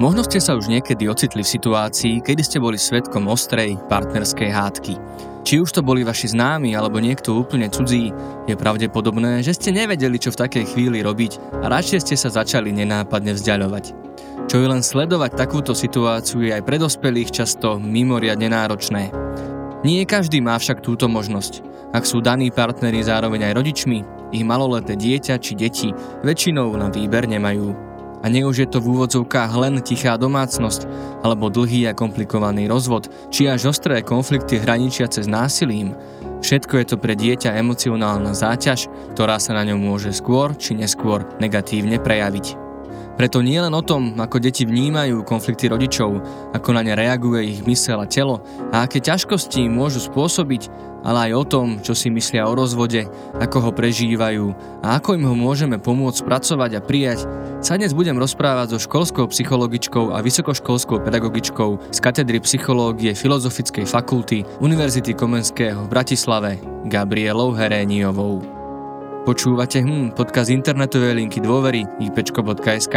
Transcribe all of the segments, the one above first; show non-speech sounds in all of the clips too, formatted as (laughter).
Možno ste sa už niekedy ocitli v situácii, kedy ste boli svetkom ostrej partnerskej hádky. Či už to boli vaši známi alebo niekto úplne cudzí, je pravdepodobné, že ste nevedeli, čo v takej chvíli robiť a radšej ste sa začali nenápadne vzdialovať. Čo je len sledovať takúto situáciu je aj pre dospelých často mimoriadne náročné. Nie každý má však túto možnosť. Ak sú daní partneri zároveň aj rodičmi, ich maloleté dieťa či deti väčšinou na výber nemajú. A nie už je to v úvodzovkách len tichá domácnosť, alebo dlhý a komplikovaný rozvod, či až ostré konflikty hraničiace s násilím. Všetko je to pre dieťa emocionálna záťaž, ktorá sa na ňom môže skôr či neskôr negatívne prejaviť. Preto nie len o tom, ako deti vnímajú konflikty rodičov, ako na ne reaguje ich mysel a telo a aké ťažkosti môžu spôsobiť, ale aj o tom, čo si myslia o rozvode, ako ho prežívajú a ako im ho môžeme pomôcť spracovať a prijať, sa dnes budem rozprávať so školskou psychologičkou a vysokoškolskou pedagogičkou z katedry psychológie Filozofickej fakulty Univerzity Komenského v Bratislave, Gabrielou Heréniovou. Počúvate hm, podcast internetovej linky dôvery ipečko.sk.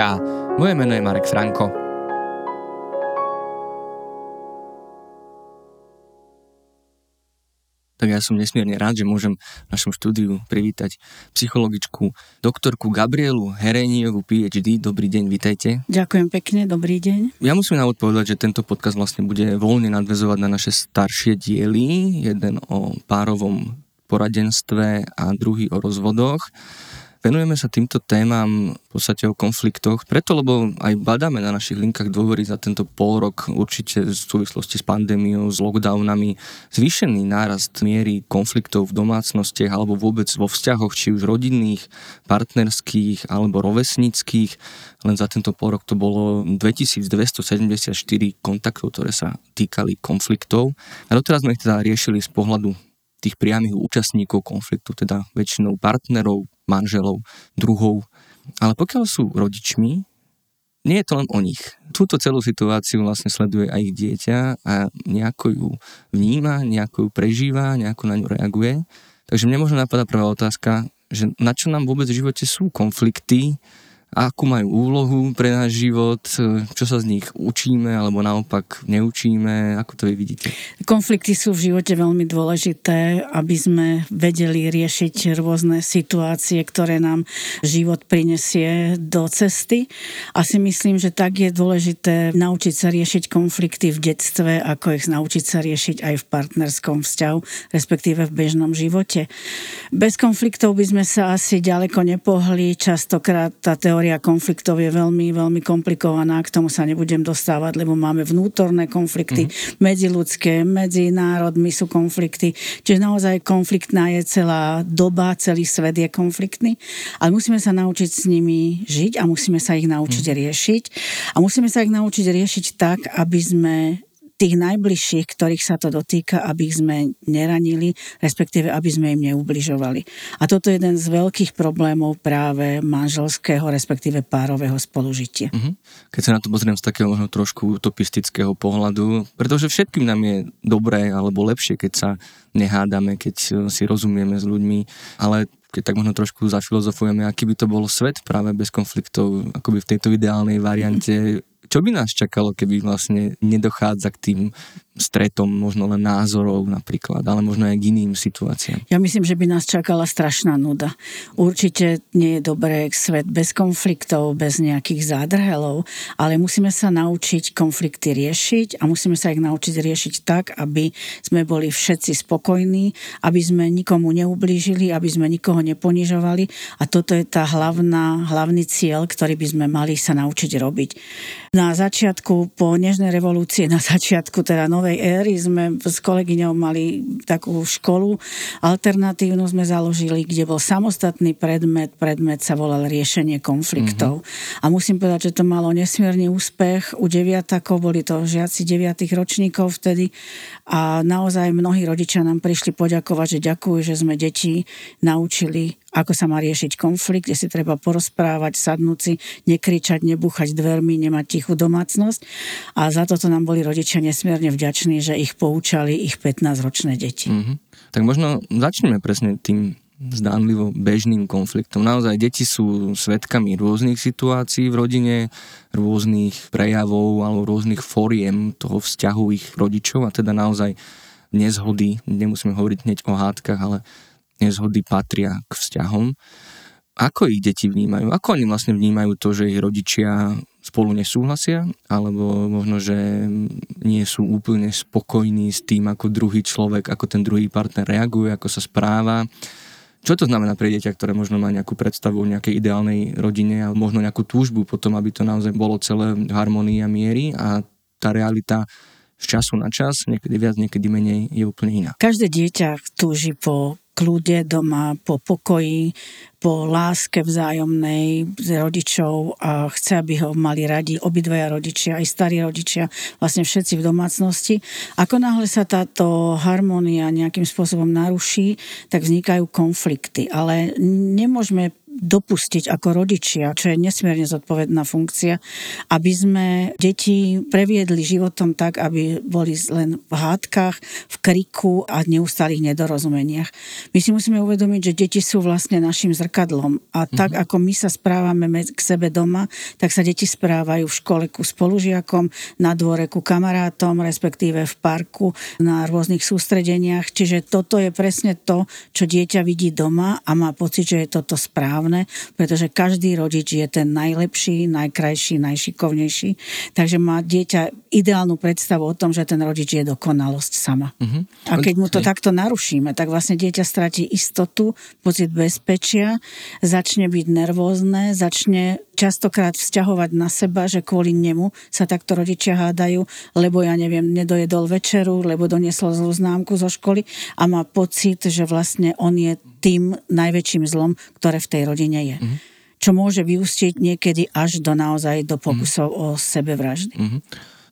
Moje meno je Marek Franko. tak ja som nesmierne rád, že môžem v našom štúdiu privítať psychologičku doktorku Gabrielu Hereniovu PhD. Dobrý deň, vitajte. Ďakujem pekne, dobrý deň. Ja musím na povedať, že tento podcast vlastne bude voľne nadvezovať na naše staršie diely. Jeden o párovom poradenstve a druhý o rozvodoch. Venujeme sa týmto témam v podstate o konfliktoch, preto lebo aj badáme na našich linkách dôvery za tento pol rok určite v súvislosti s pandémiou, s lockdownami, zvýšený nárast miery konfliktov v domácnostiach alebo vôbec vo vzťahoch, či už rodinných, partnerských alebo rovesnických. Len za tento pol rok to bolo 2274 kontaktov, ktoré sa týkali konfliktov. A doteraz sme ich teda riešili z pohľadu tých priamých účastníkov konfliktu, teda väčšinou partnerov, manželov, druhov. Ale pokiaľ sú rodičmi, nie je to len o nich. Túto celú situáciu vlastne sleduje aj ich dieťa a nejako ju vníma, nejako ju prežíva, nejako na ňu reaguje. Takže mne možno napadá prvá otázka, že na čo nám vôbec v živote sú konflikty, akú majú úlohu pre náš život, čo sa z nich učíme alebo naopak neučíme, ako to vy vidíte? Konflikty sú v živote veľmi dôležité, aby sme vedeli riešiť rôzne situácie, ktoré nám život prinesie do cesty. A si myslím, že tak je dôležité naučiť sa riešiť konflikty v detstve, ako ich naučiť sa riešiť aj v partnerskom vzťahu, respektíve v bežnom živote. Bez konfliktov by sme sa asi ďaleko nepohli. Častokrát tá teória teória konfliktov je veľmi, veľmi komplikovaná, k tomu sa nebudem dostávať, lebo máme vnútorné konflikty, mm-hmm. medziludské, medzi národmi sú konflikty, čiže naozaj konfliktná je celá doba, celý svet je konfliktný, ale musíme sa naučiť s nimi žiť a musíme sa ich naučiť mm-hmm. riešiť a musíme sa ich naučiť riešiť tak, aby sme tých najbližších, ktorých sa to dotýka, aby sme neranili, respektíve aby sme im neubližovali. A toto je jeden z veľkých problémov práve manželského, respektíve párového spolužitia. Uh-huh. Keď sa na to pozriem z takého možno trošku utopistického pohľadu, pretože všetkým nám je dobré alebo lepšie, keď sa nehádame, keď si rozumieme s ľuďmi, ale keď tak možno trošku zafilozofujeme, aký by to bol svet práve bez konfliktov, akoby v tejto ideálnej variante, čo by nás čakalo, keby vlastne nedochádza k tým stretom možno len názorov napríklad, ale možno aj k iným situáciám? Ja myslím, že by nás čakala strašná nuda. Určite nie je dobré svet bez konfliktov, bez nejakých zádrhelov, ale musíme sa naučiť konflikty riešiť a musíme sa ich naučiť riešiť tak, aby sme boli všetci spokojní, aby sme nikomu neublížili, aby sme nikoho neponižovali a toto je tá hlavná, hlavný cieľ, ktorý by sme mali sa naučiť robiť. Na začiatku, po Nežnej revolúcie, na začiatku teda novej éry sme s kolegyňou mali takú školu alternatívnu sme založili, kde bol samostatný predmet. Predmet sa volal riešenie konfliktov. Mm-hmm. A musím povedať, že to malo nesmierny úspech. U deviatakov boli to žiaci deviatých ročníkov vtedy a naozaj mnohí rodičia nám prišli poďakovať, že ďakujú, že sme deti naučili ako sa má riešiť konflikt, kde si treba porozprávať, sadnúť si, nekričať, nebúchať dvermi, nemať tichú domácnosť. A za toto nám boli rodičia nesmierne vďační, že ich poučali ich 15-ročné deti. Mm-hmm. Tak možno začneme presne tým zdánlivo bežným konfliktom. Naozaj deti sú svetkami rôznych situácií v rodine, rôznych prejavov alebo rôznych fóriem toho vzťahu ich rodičov a teda naozaj nezhody, nemusíme hovoriť hneď o hádkach, ale nezhody patria k vzťahom. Ako ich deti vnímajú? Ako oni vlastne vnímajú to, že ich rodičia spolu nesúhlasia, alebo možno, že nie sú úplne spokojní s tým, ako druhý človek, ako ten druhý partner reaguje, ako sa správa. Čo to znamená pre dieťa, ktoré možno má nejakú predstavu o nejakej ideálnej rodine a možno nejakú túžbu potom, aby to naozaj bolo celé v harmonii a miery a tá realita z času na čas, niekedy viac, niekedy menej, je úplne iná. Každé dieťa túži po kľude doma, po pokoji, po láske vzájomnej z rodičov a chce, aby ho mali radi obidvaja rodičia, aj starí rodičia, vlastne všetci v domácnosti. Ako náhle sa táto harmónia nejakým spôsobom naruší, tak vznikajú konflikty. Ale nemôžeme dopustiť ako rodičia, čo je nesmierne zodpovedná funkcia, aby sme deti previedli životom tak, aby boli len v hádkach, v kriku a neustálých nedorozumeniach. My si musíme uvedomiť, že deti sú vlastne našim zrkadlom a tak, mm-hmm. ako my sa správame k sebe doma, tak sa deti správajú v škole ku spolužiakom, na dvore ku kamarátom, respektíve v parku, na rôznych sústredeniach. Čiže toto je presne to, čo dieťa vidí doma a má pocit, že je toto správne správne, pretože každý rodič je ten najlepší, najkrajší, najšikovnejší. Takže má dieťa ideálnu predstavu o tom, že ten rodič je dokonalosť sama. Uh-huh. A keď mu to takto narušíme, tak vlastne dieťa stratí istotu, pocit bezpečia, začne byť nervózne, začne častokrát vzťahovať na seba, že kvôli nemu sa takto rodičia hádajú, lebo ja neviem, nedojedol večeru, lebo doniesol zlú známku zo školy a má pocit, že vlastne on je tým najväčším zlom, ktoré v tej rodine je. Mm-hmm. Čo môže vyústiť niekedy až do naozaj do pokusov mm-hmm. o sebevraždy. Mm-hmm.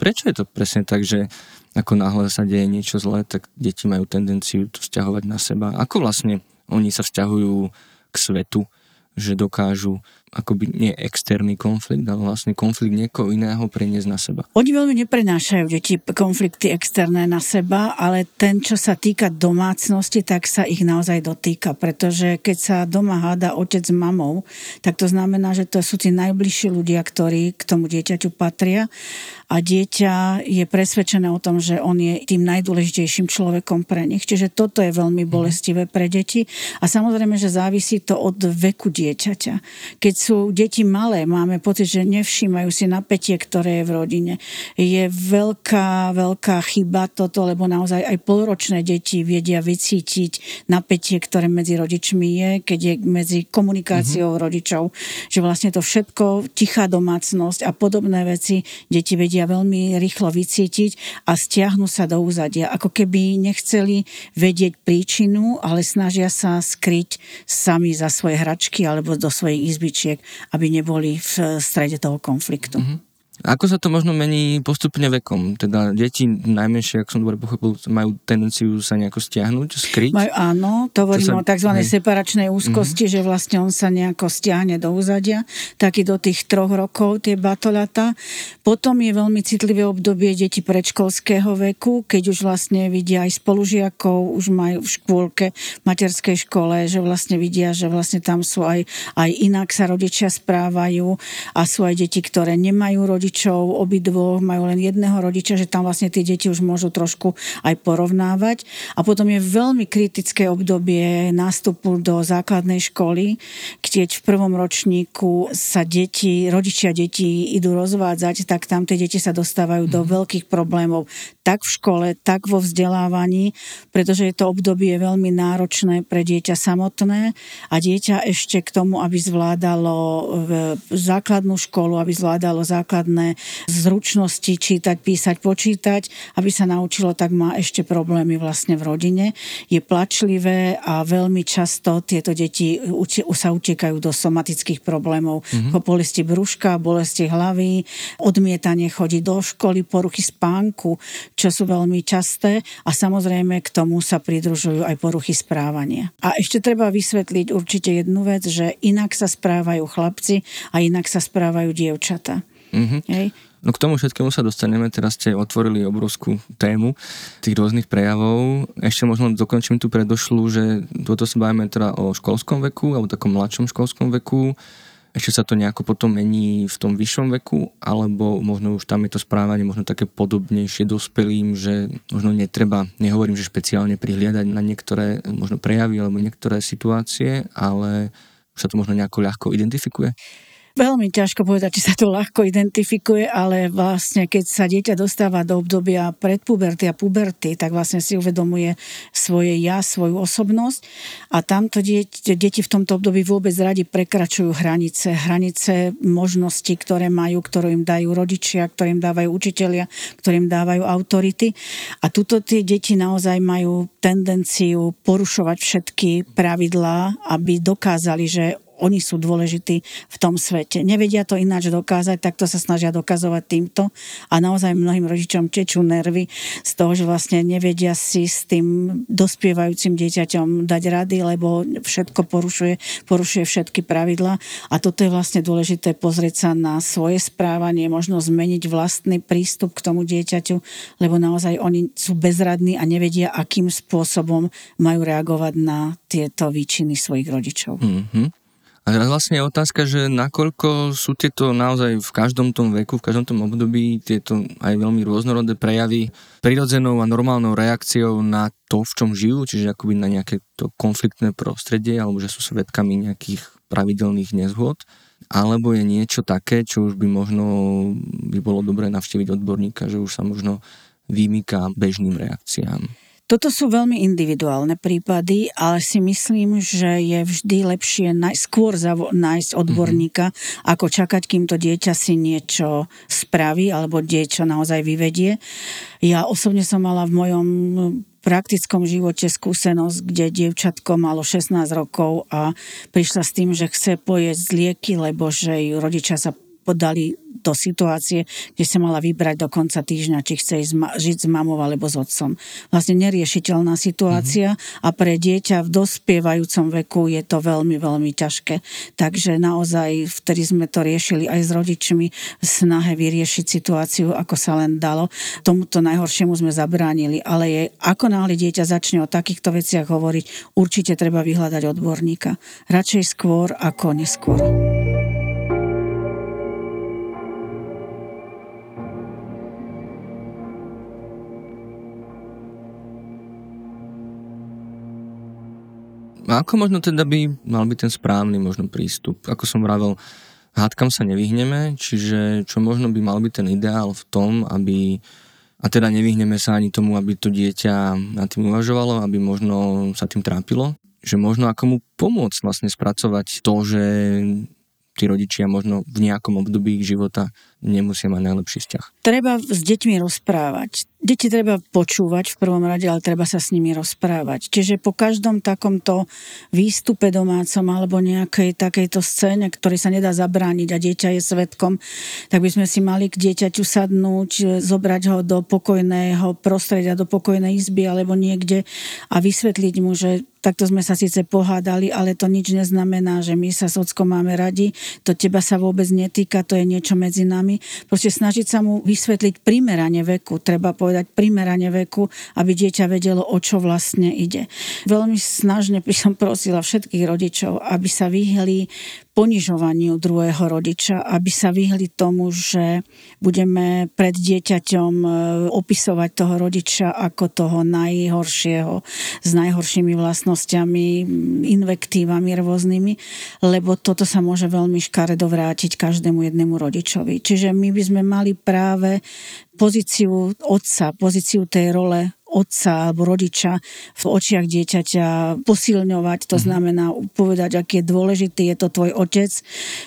Prečo je to presne tak, že ako náhle sa deje niečo zlé, tak deti majú tendenciu to vzťahovať na seba? Ako vlastne oni sa vzťahujú k svetu, že dokážu akoby nie externý konflikt, ale vlastne konflikt niekoho iného preniesť na seba. Oni veľmi neprenášajú deti konflikty externé na seba, ale ten, čo sa týka domácnosti, tak sa ich naozaj dotýka, pretože keď sa doma háda otec s mamou, tak to znamená, že to sú tí najbližší ľudia, ktorí k tomu dieťaťu patria a dieťa je presvedčené o tom, že on je tým najdôležitejším človekom pre nich. Čiže toto je veľmi mhm. bolestivé pre deti a samozrejme, že závisí to od veku dieťaťa. Keď sú deti malé, máme pocit, že nevšímajú si napätie, ktoré je v rodine. Je veľká, veľká chyba toto, lebo naozaj aj polročné deti vedia vycítiť napätie, ktoré medzi rodičmi je, keď je medzi komunikáciou mm-hmm. rodičov, že vlastne to všetko, tichá domácnosť a podobné veci deti vedia veľmi rýchlo vycítiť a stiahnu sa do úzadia, ako keby nechceli vedieť príčinu, ale snažia sa skryť sami za svoje hračky alebo do svojich izbičiek aby neboli v strede toho konfliktu. Mm-hmm. Ako sa to možno mení postupne vekom? Teda deti najmenšie, ak som dobre pochopil, majú tendenciu sa nejako stiahnuť, skryť? Majú, áno, to hovorím sa, o tzv. Hej. separačnej úzkosti, mm-hmm. že vlastne on sa nejako stiahne do úzadia, taký do tých troch rokov tie batolata. Potom je veľmi citlivé obdobie deti predškolského veku, keď už vlastne vidia aj spolužiakov, už majú v škôlke, v materskej škole, že vlastne vidia, že vlastne tam sú aj, aj inak sa rodičia správajú a sú aj deti, ktoré nemajú rodičia rodičov, obidvoch majú len jedného rodiča, že tam vlastne tie deti už môžu trošku aj porovnávať. A potom je veľmi kritické obdobie nástupu do základnej školy, keď v prvom ročníku sa deti, rodičia detí idú rozvádzať, tak tam tie deti sa dostávajú do mhm. veľkých problémov tak v škole, tak vo vzdelávaní, pretože je to obdobie veľmi náročné pre dieťa samotné a dieťa ešte k tomu, aby zvládalo základnú školu, aby zvládalo základné základné zručnosti čítať, písať, počítať, aby sa naučilo, tak má ešte problémy vlastne v rodine. Je plačlivé a veľmi často tieto deti sa utekajú do somatických problémov. Mm-hmm. Bolesti brúška, bolesti hlavy, odmietanie chodiť do školy, poruchy spánku, čo sú veľmi časté a samozrejme k tomu sa pridružujú aj poruchy správania. A ešte treba vysvetliť určite jednu vec, že inak sa správajú chlapci a inak sa správajú dievčata. Mm-hmm. Hej. No k tomu všetkému sa dostaneme, teraz ste otvorili obrovskú tému tých rôznych prejavov. Ešte možno dokončím tu predošlu, že toto sa bavíme teda o školskom veku, alebo takom mladšom školskom veku. Ešte sa to nejako potom mení v tom vyššom veku, alebo možno už tam je to správanie možno také podobnejšie dospelým, že možno netreba, nehovorím, že špeciálne prihliadať na niektoré možno prejavy alebo niektoré situácie, ale už sa to možno nejako ľahko identifikuje. Veľmi ťažko povedať, či sa to ľahko identifikuje, ale vlastne keď sa dieťa dostáva do obdobia predpuberty a puberty, tak vlastne si uvedomuje svoje ja, svoju osobnosť a tamto dieť, deti v tomto období vôbec radi prekračujú hranice, hranice možností, ktoré majú, ktoré im dajú rodičia, ktoré im dávajú učitelia, ktoré im dávajú autority. A tuto tie deti naozaj majú tendenciu porušovať všetky pravidlá, aby dokázali, že oni sú dôležití v tom svete. Nevedia to ináč dokázať, tak to sa snažia dokazovať týmto a naozaj mnohým rodičom tečú nervy z toho, že vlastne nevedia si s tým dospievajúcim dieťaťom dať rady, lebo všetko porušuje, porušuje všetky pravidla a toto je vlastne dôležité pozrieť sa na svoje správanie, možno zmeniť vlastný prístup k tomu dieťaťu, lebo naozaj oni sú bezradní a nevedia, akým spôsobom majú reagovať na tieto výčiny svojich rodičov. Mm-hmm. A teraz vlastne je otázka, že nakoľko sú tieto naozaj v každom tom veku, v každom tom období tieto aj veľmi rôznorodé prejavy prirodzenou a normálnou reakciou na to, v čom žijú, čiže akoby na nejaké to konfliktné prostredie, alebo že sú svetkami nejakých pravidelných nezhôd, alebo je niečo také, čo už by možno by bolo dobré navštíviť odborníka, že už sa možno vymýka bežným reakciám. Toto sú veľmi individuálne prípady, ale si myslím, že je vždy lepšie najskôr nájsť odborníka, mm-hmm. ako čakať, kým to dieťa si niečo spraví alebo dieťa naozaj vyvedie. Ja osobne som mala v mojom praktickom živote skúsenosť, kde dievčatko malo 16 rokov a prišla s tým, že chce pojesť lieky, lebo že ju rodičia sa podali do situácie, kde sa mala vybrať do konca týždňa, či chce ísť žiť s mamou alebo s otcom. Vlastne neriešiteľná situácia mm-hmm. a pre dieťa v dospievajúcom veku je to veľmi, veľmi ťažké. Takže naozaj vtedy sme to riešili aj s rodičmi v snahe vyriešiť situáciu, ako sa len dalo. Tomuto najhoršiemu sme zabránili, ale je, ako náhle dieťa začne o takýchto veciach hovoriť, určite treba vyhľadať odborníka. Radšej skôr ako neskôr. Ako možno teda by mal byť ten správny možno prístup? Ako som vravel, hádkam sa nevyhneme, čiže čo možno by mal byť ten ideál v tom, aby a teda nevyhneme sa ani tomu, aby to dieťa nad tým uvažovalo, aby možno sa tým trápilo, že možno ako mu pomôcť vlastne spracovať to, že tí rodičia možno v nejakom období ich života nemusia mať najlepší vzťah. Treba s deťmi rozprávať. Deti treba počúvať v prvom rade, ale treba sa s nimi rozprávať. Čiže po každom takomto výstupe domácom alebo nejakej takejto scéne, ktorý sa nedá zabrániť a dieťa je svetkom, tak by sme si mali k dieťaťu sadnúť, zobrať ho do pokojného prostredia, do pokojnej izby alebo niekde a vysvetliť mu, že takto sme sa síce pohádali, ale to nič neznamená, že my sa s máme radi, to teba sa vôbec netýka, to je niečo medzi nami. Proste snažiť sa mu vysvetliť primerane veku, treba povedať primerane veku, aby dieťa vedelo, o čo vlastne ide. Veľmi snažne by som prosila všetkých rodičov, aby sa vyhli ponižovaniu druhého rodiča, aby sa vyhli tomu, že budeme pred dieťaťom e, opisovať toho rodiča ako toho najhoršieho, s najhoršími vlastnosťami, invektívami rôznymi, lebo toto sa môže veľmi škaredo vrátiť každému jednému rodičovi. Čiže my by sme mali práve pozíciu otca, pozíciu tej role otca alebo rodiča v očiach dieťaťa posilňovať. To mhm. znamená povedať, aký je dôležitý je to tvoj otec.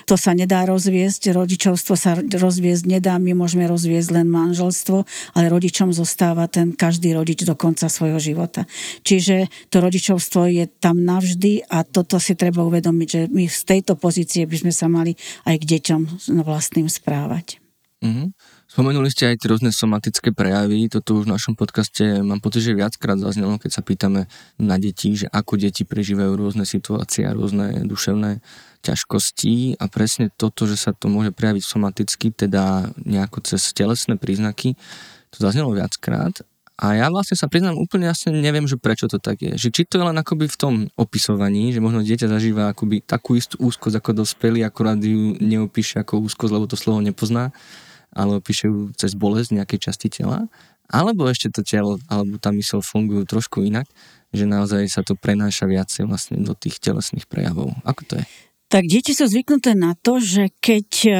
To sa nedá rozviesť, rodičovstvo sa rozviesť nedá, my môžeme rozviesť len manželstvo, ale rodičom zostáva ten každý rodič do konca svojho života. Čiže to rodičovstvo je tam navždy a toto si treba uvedomiť, že my z tejto pozície by sme sa mali aj k deťom vlastným správať. Mm-hmm. Spomenuli ste aj tie rôzne somatické prejavy, toto už v našom podcaste mám pocit, že viackrát zaznelo, keď sa pýtame na deti, že ako deti prežívajú rôzne situácie a rôzne duševné ťažkosti. A presne toto, že sa to môže prejaviť somaticky, teda nejako cez telesné príznaky, to zaznelo viackrát. A ja vlastne sa priznám úplne jasne neviem, že prečo to tak je. Že či to je len akoby v tom opisovaní, že možno dieťa zažíva akoby takú istú úzkosť ako dospelý, akorát ju neopíše ako úzkosť, lebo to slovo nepozná ale opíše ju cez bolesť nejakej časti tela, alebo ešte to telo, alebo tá mysl fungujú trošku inak, že naozaj sa to prenáša viacej vlastne do tých telesných prejavov. Ako to je? Tak deti sú zvyknuté na to, že keď uh,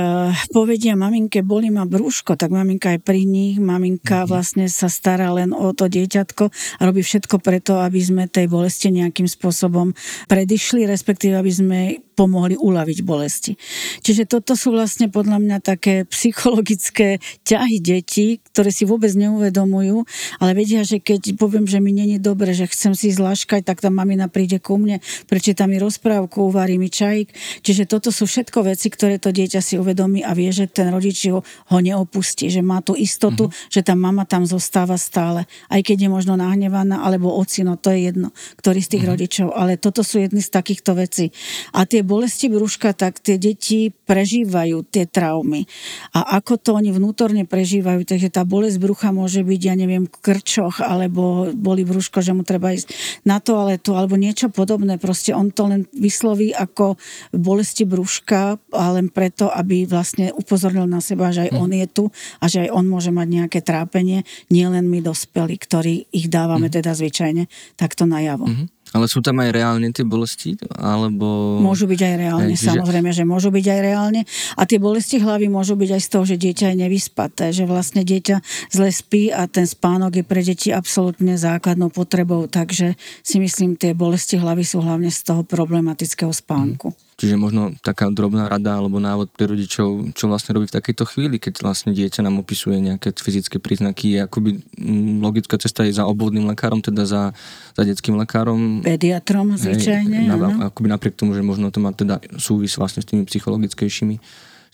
povedia maminke, boli ma brúško, tak maminka je pri nich, maminka mm-hmm. vlastne sa stará len o to dieťatko a robí všetko preto, aby sme tej bolesti nejakým spôsobom predišli, respektíve aby sme pomohli uľaviť bolesti. Čiže toto sú vlastne podľa mňa také (laughs) psychologické ťahy detí, ktoré si vôbec neuvedomujú, ale vedia, že keď poviem, že mi není dobre, že chcem si zlaškať, tak tá mamina príde ku mne, prečíta mi rozprávku, uvarí mi čajík. Čiže toto sú všetko veci, ktoré to dieťa si uvedomí a vie, že ten rodič ho, ho neopustí, že má tú istotu, mm-hmm. že tá mama tam zostáva stále. Aj keď je možno nahnevaná, alebo ocino, to je jedno, ktorý z tých mm-hmm. rodičov. Ale toto sú jedny z takýchto vecí. A tie bolesti brúška, tak tie deti prežívajú tie traumy. A ako to oni vnútorne prežívajú, takže tá bolesť brucha môže byť, ja neviem, krčoch, alebo boli brúško, že mu treba ísť na toaletu, alebo niečo podobné. Proste on to len vysloví ako bolesti brúška, ale preto, aby vlastne upozornil na seba, že aj on je tu a že aj on môže mať nejaké trápenie, nielen my dospelí, ktorí ich dávame mm. teda zvyčajne takto najavo. Mm-hmm. Ale sú tam aj reálne tie bolesti? Alebo... Môžu byť aj reálne, aj, samozrejme, že môžu byť aj reálne. A tie bolesti hlavy môžu byť aj z toho, že dieťa je nevyspaté, že vlastne dieťa zle spí a ten spánok je pre deti absolútne základnou potrebou, takže si myslím, tie bolesti hlavy sú hlavne z toho problematického spánku. Hmm. Čiže možno taká drobná rada alebo návod pre rodičov, čo vlastne robí v takejto chvíli, keď vlastne dieťa nám opisuje nejaké fyzické príznaky, akoby mm, logická cesta je za obvodným lekárom, teda za, za detským lekárom. Pediatrom zvyčajne, hej, na, Akoby napriek tomu, že možno to má teda súvis vlastne s tými psychologickejšími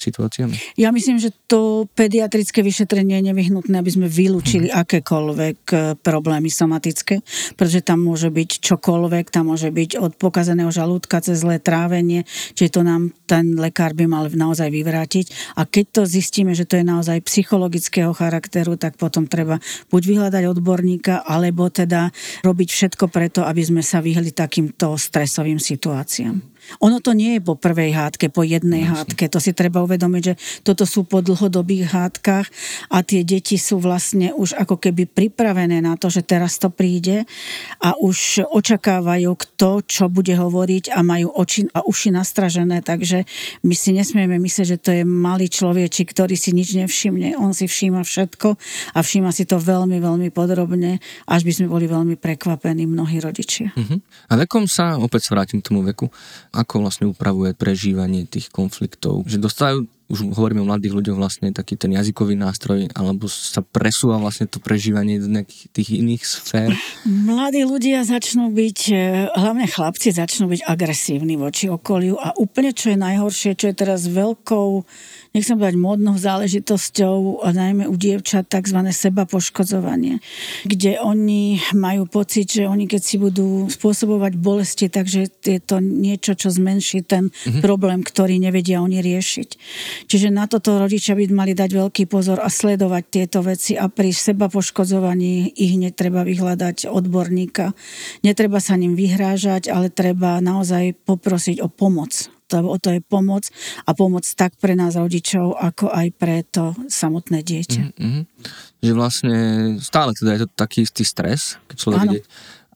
situáciami? Ja myslím, že to pediatrické vyšetrenie je nevyhnutné, aby sme vylúčili hmm. akékoľvek e, problémy somatické, pretože tam môže byť čokoľvek, tam môže byť od pokazeného žalúdka cez zlé trávenie, čiže to nám ten lekár by mal naozaj vyvrátiť. A keď to zistíme, že to je naozaj psychologického charakteru, tak potom treba buď vyhľadať odborníka, alebo teda robiť všetko preto, aby sme sa vyhli takýmto stresovým situáciám. Ono to nie je po prvej hádke, po jednej Jasne. hádke. To si treba uvedomiť, že toto sú po dlhodobých hádkach a tie deti sú vlastne už ako keby pripravené na to, že teraz to príde a už očakávajú kto, čo bude hovoriť a majú oči a uši nastražené, takže my si nesmieme myslieť, že to je malý človečik, ktorý si nič nevšimne. On si všíma všetko a všíma si to veľmi, veľmi podrobne, až by sme boli veľmi prekvapení mnohí rodičia. Uh-huh. A vekom sa, opäť vrátim k tomu veku, ako vlastne upravuje prežívanie tých konfliktov. Že dostávajú, už hovoríme o mladých ľuďoch vlastne taký ten jazykový nástroj, alebo sa presúva vlastne to prežívanie do nejakých tých iných sfér. Mladí ľudia začnú byť, e, hlavne chlapci začnú byť agresívni voči okoliu a úplne čo je najhoršie, čo je teraz veľkou nechcem povedať modnou záležitosťou, a najmä u dievčat, tzv. seba poškodzovanie, kde oni majú pocit, že oni keď si budú spôsobovať bolesti, takže je to niečo, čo zmenší ten mm-hmm. problém, ktorý nevedia oni riešiť. Čiže na toto rodičia by mali dať veľký pozor a sledovať tieto veci a pri seba poškodzovaní ich netreba vyhľadať odborníka. Netreba sa ním vyhrážať, ale treba naozaj poprosiť o pomoc lebo to je pomoc a pomoc tak pre nás rodičov, ako aj pre to samotné dieťa. Mm-hmm. Že vlastne stále teda je to taký istý stres, keď človek ide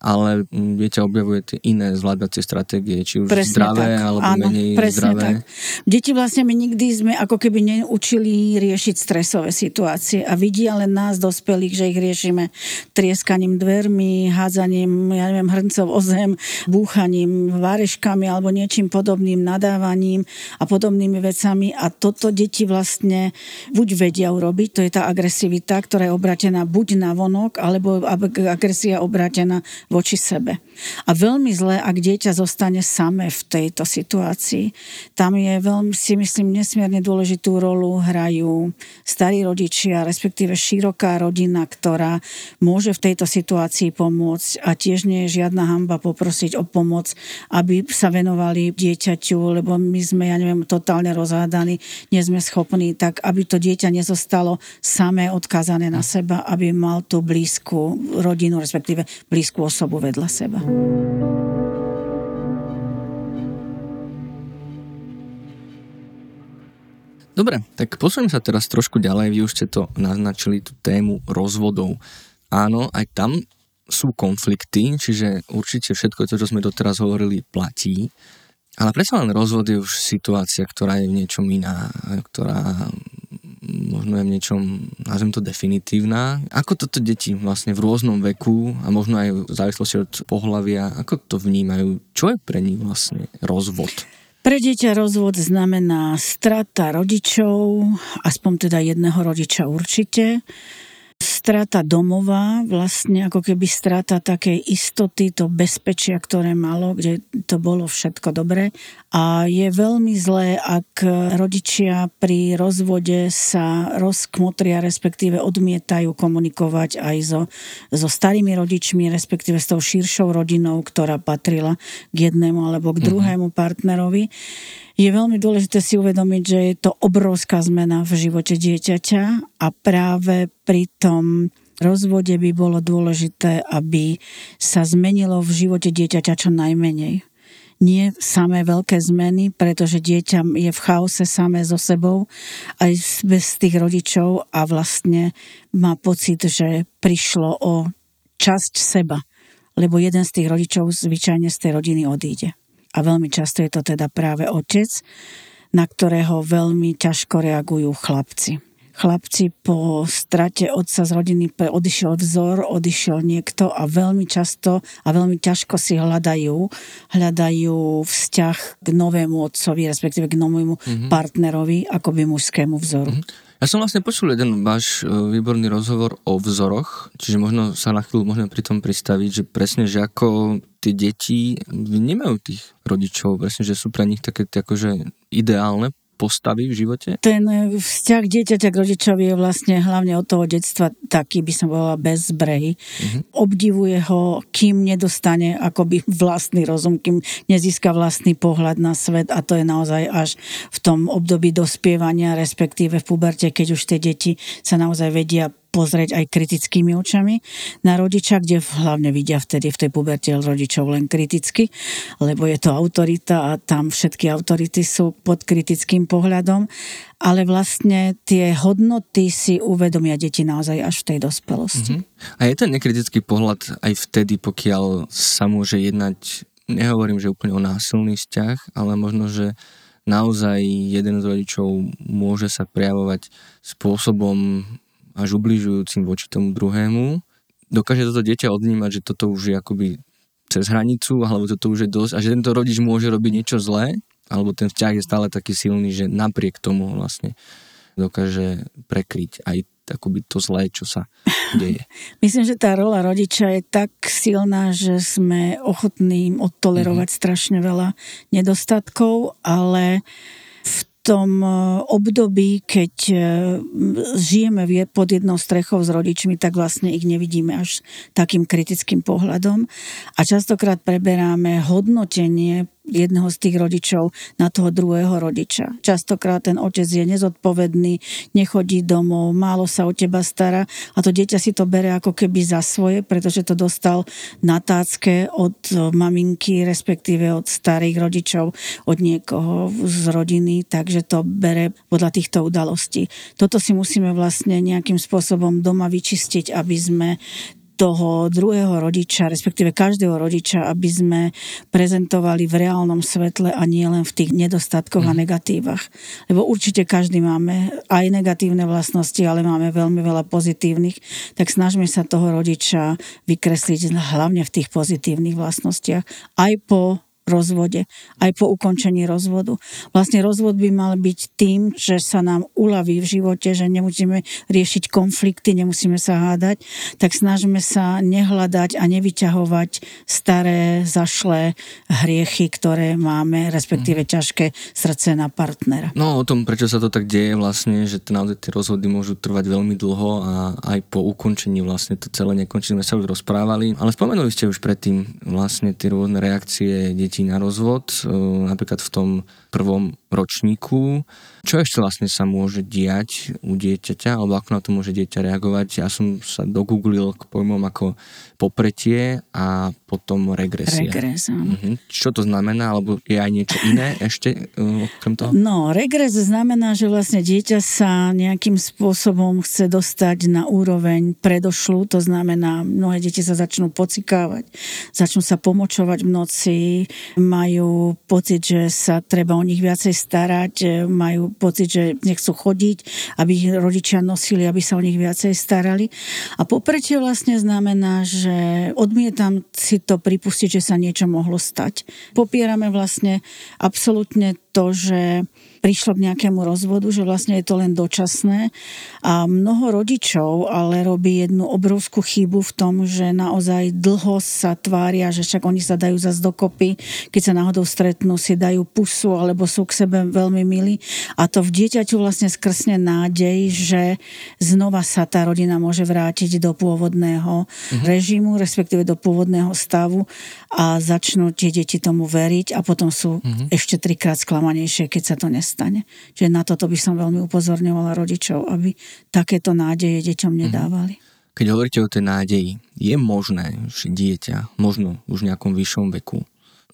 ale mm, dieťa objavuje tie iné zvládacie stratégie, či už presne zdravé, tak. alebo Áno, menej zdravé. Tak. Deti vlastne my nikdy sme ako keby neučili riešiť stresové situácie a vidia len nás, dospelých, že ich riešime trieskaním dvermi, hádzaním, ja neviem, hrncov o zem, búchaním, váreškami alebo niečím podobným, nadávaním a podobnými vecami a toto deti vlastne buď vedia urobiť, to je tá agresivita, ktorá je obratená buď na vonok, alebo agresia obratená voči sebe. A veľmi zle, ak dieťa zostane samé v tejto situácii. Tam je veľmi, si myslím, nesmierne dôležitú rolu hrajú starí rodičia, respektíve široká rodina, ktorá môže v tejto situácii pomôcť a tiež nie je žiadna hamba poprosiť o pomoc, aby sa venovali dieťaťu, lebo my sme, ja neviem, totálne rozhádaní, nie sme schopní, tak aby to dieťa nezostalo samé odkázané na seba, aby mal tú blízku rodinu, respektíve blízku osobu vedľa seba. Dobre, tak posuniem sa teraz trošku ďalej. Vy už ste to naznačili, tú tému rozvodov. Áno, aj tam sú konflikty, čiže určite všetko to, čo sme doteraz hovorili, platí. Ale predsa len rozvod je už situácia, ktorá je v niečom iná, ktorá možno je v niečom, nazvem to definitívna. Ako toto deti vlastne v rôznom veku a možno aj v závislosti od pohľavia, ako to vnímajú? Čo je pre nich vlastne rozvod? Pre dieťa rozvod znamená strata rodičov, aspoň teda jedného rodiča určite, strata domova, vlastne ako keby strata takej istoty, to bezpečia, ktoré malo, kde to bolo všetko dobré. A je veľmi zlé, ak rodičia pri rozvode sa rozkmotria, respektíve odmietajú komunikovať aj so, so starými rodičmi, respektíve s tou širšou rodinou, ktorá patrila k jednému alebo k mhm. druhému partnerovi je veľmi dôležité si uvedomiť, že je to obrovská zmena v živote dieťaťa a práve pri tom rozvode by bolo dôležité, aby sa zmenilo v živote dieťaťa čo najmenej. Nie samé veľké zmeny, pretože dieťa je v chaose samé so sebou, aj bez tých rodičov a vlastne má pocit, že prišlo o časť seba, lebo jeden z tých rodičov zvyčajne z tej rodiny odíde a veľmi často je to teda práve otec, na ktorého veľmi ťažko reagujú chlapci. Chlapci po strate otca z rodiny odišiel vzor, odišiel niekto a veľmi často a veľmi ťažko si hľadajú, hľadajú vzťah k novému otcovi, respektíve k novému mm-hmm. partnerovi, by mužskému vzoru. Mm-hmm. Ja som vlastne počul jeden váš e, výborný rozhovor o vzoroch, čiže možno sa na chvíľu môžeme pri tom pristaviť, že presne, že ako tie deti nemajú tých rodičov, presne, že sú pre nich také akože ideálne postavy v živote? Ten vzťah dieťaťa k rodičovi je vlastne hlavne od toho detstva taký, by som bola bezbrehy. Mm-hmm. Obdivuje ho, kým nedostane akoby vlastný rozum, kým nezíska vlastný pohľad na svet a to je naozaj až v tom období dospievania, respektíve v puberte, keď už tie deti sa naozaj vedia pozrieť aj kritickými očami na rodiča, kde hlavne vidia vtedy v tej puberte rodičov len kriticky, lebo je to autorita a tam všetky autority sú pod kritickým pohľadom, ale vlastne tie hodnoty si uvedomia deti naozaj až v tej dospelosti. Mm-hmm. A je ten nekritický pohľad aj vtedy, pokiaľ sa môže jednať, nehovorím, že úplne o násilný vzťah, ale možno, že naozaj jeden z rodičov môže sa prejavovať spôsobom až ubližujúcim voči tomu druhému, dokáže toto dieťa odnímať, že toto už je akoby cez hranicu, alebo toto už je dosť a že tento rodič môže robiť niečo zlé, alebo ten vzťah je stále taký silný, že napriek tomu vlastne dokáže prekryť aj akoby to zlé, čo sa deje. (laughs) Myslím, že tá rola rodiča je tak silná, že sme ochotní im odtolerovať mm-hmm. strašne veľa nedostatkov, ale tom e, období, keď e, žijeme pod jednou strechou s rodičmi, tak vlastne ich nevidíme až takým kritickým pohľadom. A častokrát preberáme hodnotenie jedného z tých rodičov na toho druhého rodiča. Častokrát ten otec je nezodpovedný, nechodí domov, málo sa o teba stará a to dieťa si to bere ako keby za svoje, pretože to dostal na tácke od maminky, respektíve od starých rodičov, od niekoho z rodiny, takže to bere podľa týchto udalostí. Toto si musíme vlastne nejakým spôsobom doma vyčistiť, aby sme toho druhého rodiča, respektíve každého rodiča, aby sme prezentovali v reálnom svetle a nie len v tých nedostatkoch mm. a mhm. negatívach. Lebo určite každý máme aj negatívne vlastnosti, ale máme veľmi veľa pozitívnych, tak snažme sa toho rodiča vykresliť hlavne v tých pozitívnych vlastnostiach. Aj po rozvode, aj po ukončení rozvodu. Vlastne rozvod by mal byť tým, že sa nám uľaví v živote, že nemusíme riešiť konflikty, nemusíme sa hádať, tak snažíme sa nehľadať a nevyťahovať staré, zašlé hriechy, ktoré máme, respektíve mhm. ťažké srdce na partnera. No o tom, prečo sa to tak deje vlastne, že naozaj tie rozvody môžu trvať veľmi dlho a aj po ukončení vlastne to celé nekončí, sme sa už rozprávali, ale spomenuli ste už predtým vlastne tie rôzne reakcie detí na rozvod, e, napríklad v tom prvom ročníku. Čo ešte vlastne sa môže diať u dieťaťa, alebo ako na to môže dieťa reagovať? Ja som sa dogooglil k pojmom ako popretie a potom regresia. Regres, uh-huh. Čo to znamená, alebo je aj niečo iné ešte uh, okrem toho? No, regres znamená, že vlastne dieťa sa nejakým spôsobom chce dostať na úroveň predošlu, to znamená, mnohé deti sa začnú pocikávať, začnú sa pomočovať v noci, majú pocit, že sa treba o nich viacej starať, e, majú pocit, že nechcú chodiť, aby ich rodičia nosili, aby sa o nich viacej starali. A popretie vlastne znamená, že odmietam si to pripustiť, že sa niečo mohlo stať. Popierame vlastne absolútne to, že prišlo k nejakému rozvodu, že vlastne je to len dočasné. A mnoho rodičov ale robí jednu obrovskú chybu v tom, že naozaj dlho sa tvária, že však oni sa dajú zase dokopy, keď sa náhodou stretnú, si dajú pusu alebo sú k sebe veľmi milí. A to v dieťaťu vlastne skrsne nádej, že znova sa tá rodina môže vrátiť do pôvodného mhm. režimu, respektíve do pôvodného stavu a začnú tie deti tomu veriť a potom sú mhm. ešte trikrát sklamanejšie, keď sa to nestane stane. Čiže na toto by som veľmi upozorňovala rodičov, aby takéto nádeje deťom mhm. nedávali. Keď hovoríte o tej nádeji, je možné, že dieťa, možno už v nejakom vyššom veku,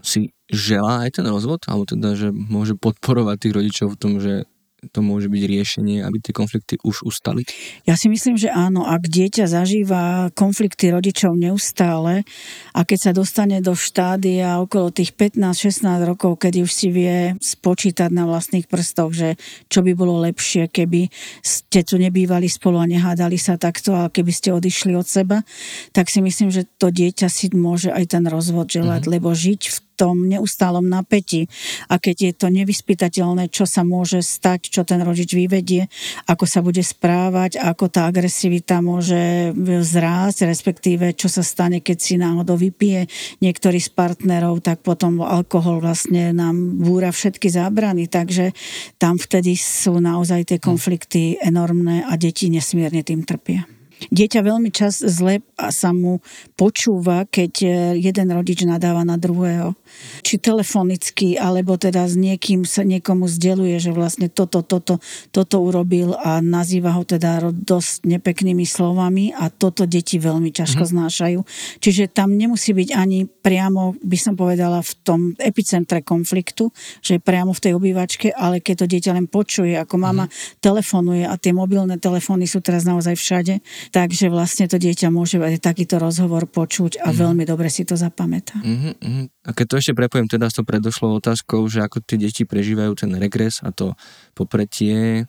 si želá aj ten rozvod, alebo teda, že môže podporovať tých rodičov v tom, že to môže byť riešenie, aby tie konflikty už ustali? Ja si myslím, že áno. Ak dieťa zažíva konflikty rodičov neustále a keď sa dostane do štádia okolo tých 15-16 rokov, kedy už si vie spočítať na vlastných prstoch, že čo by bolo lepšie, keby ste tu nebývali spolu a nehádali sa takto, ale keby ste odišli od seba, tak si myslím, že to dieťa si môže aj ten rozvod želať, mm-hmm. lebo žiť v tom neustálom napätí a keď je to nevyspytateľné, čo sa môže stať, čo ten rodič vyvedie, ako sa bude správať, ako tá agresivita môže zrásť, respektíve čo sa stane, keď si náhodou vypije niektorý z partnerov, tak potom alkohol vlastne nám búra všetky zábrany, takže tam vtedy sú naozaj tie konflikty enormné a deti nesmierne tým trpia. Dieťa veľmi čas zle sa mu počúva, keď e, jeden rodič nadáva na druhého. Či telefonicky, alebo teda s niekým sa niekomu zdeluje, že vlastne toto, toto, toto urobil a nazýva ho teda dosť nepeknými slovami a toto deti veľmi ťažko mm-hmm. znášajú. Čiže tam nemusí byť ani priamo, by som povedala, v tom epicentre konfliktu, že priamo v tej obývačke, ale keď to dieťa len počuje, ako mama mm-hmm. telefonuje a tie mobilné telefóny sú teraz naozaj všade, Takže vlastne to dieťa môže aj takýto rozhovor počuť a mm. veľmi dobre si to zapamätá. Mm-hmm, mm-hmm. A keď to ešte prepojem teda s tou predošlou otázkou, že ako tie deti prežívajú ten regres a to popretie,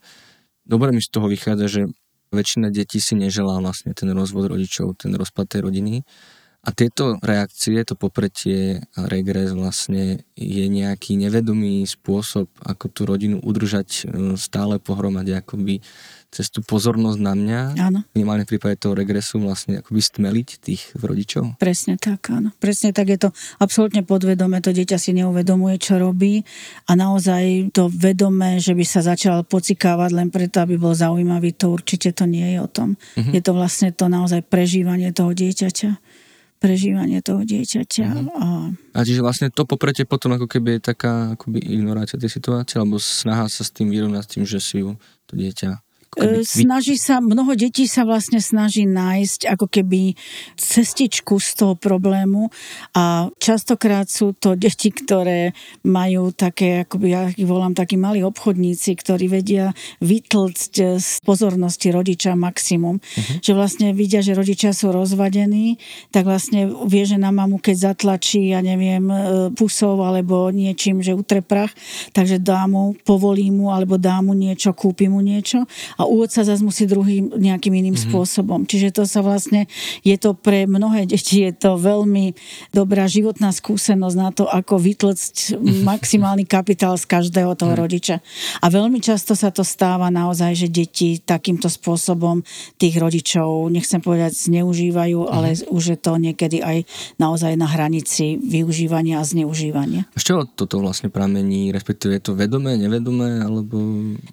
dobre mi z toho vychádza, že väčšina detí si neželá vlastne ten rozvod rodičov, ten rozpad tej rodiny. A tieto reakcie, to popretie a regres vlastne je nejaký nevedomý spôsob, ako tú rodinu udržať e, stále pohromade, akoby cez tú pozornosť na mňa, áno. minimálne v prípade toho regresu, vlastne akoby stmeliť tých rodičov? Presne tak, áno. Presne tak je to absolútne podvedomé, to dieťa si neuvedomuje, čo robí a naozaj to vedomé, že by sa začal pocikávať len preto, aby bol zaujímavý, to určite to nie je o tom. Uh-huh. Je to vlastne to naozaj prežívanie toho dieťaťa prežívanie toho dieťaťa. Uh-huh. A... a čiže vlastne to popretie potom ako keby je taká akoby ignorácia tej situácie, alebo snaha sa s tým vyrovnať s tým, že si ju to dieťa E, snaží sa, mnoho detí sa vlastne snaží nájsť ako keby cestičku z toho problému a častokrát sú to deti, ktoré majú také, akoby ja ich volám takí malí obchodníci, ktorí vedia vytlcť z pozornosti rodiča maximum. Uh-huh. Že vlastne vidia, že rodičia sú rozvadení, tak vlastne vie, že na mamu, keď zatlačí, ja neviem, e, pusov alebo niečím, že utre prach, takže dá mu, povolí mu alebo dá mu niečo, kúpi mu niečo a a u otca zase musí druhým nejakým iným mm-hmm. spôsobom. Čiže to sa vlastne, je to pre mnohé deti, je to veľmi dobrá životná skúsenosť na to, ako vytlcť (laughs) maximálny kapitál z každého toho mm. rodiča. A veľmi často sa to stáva naozaj, že deti takýmto spôsobom tých rodičov, nechcem povedať, zneužívajú, mm. ale už je to niekedy aj naozaj na hranici využívania a zneužívania. Z čoho toto vlastne pramení, respektíve je to vedomé, nevedomé, alebo...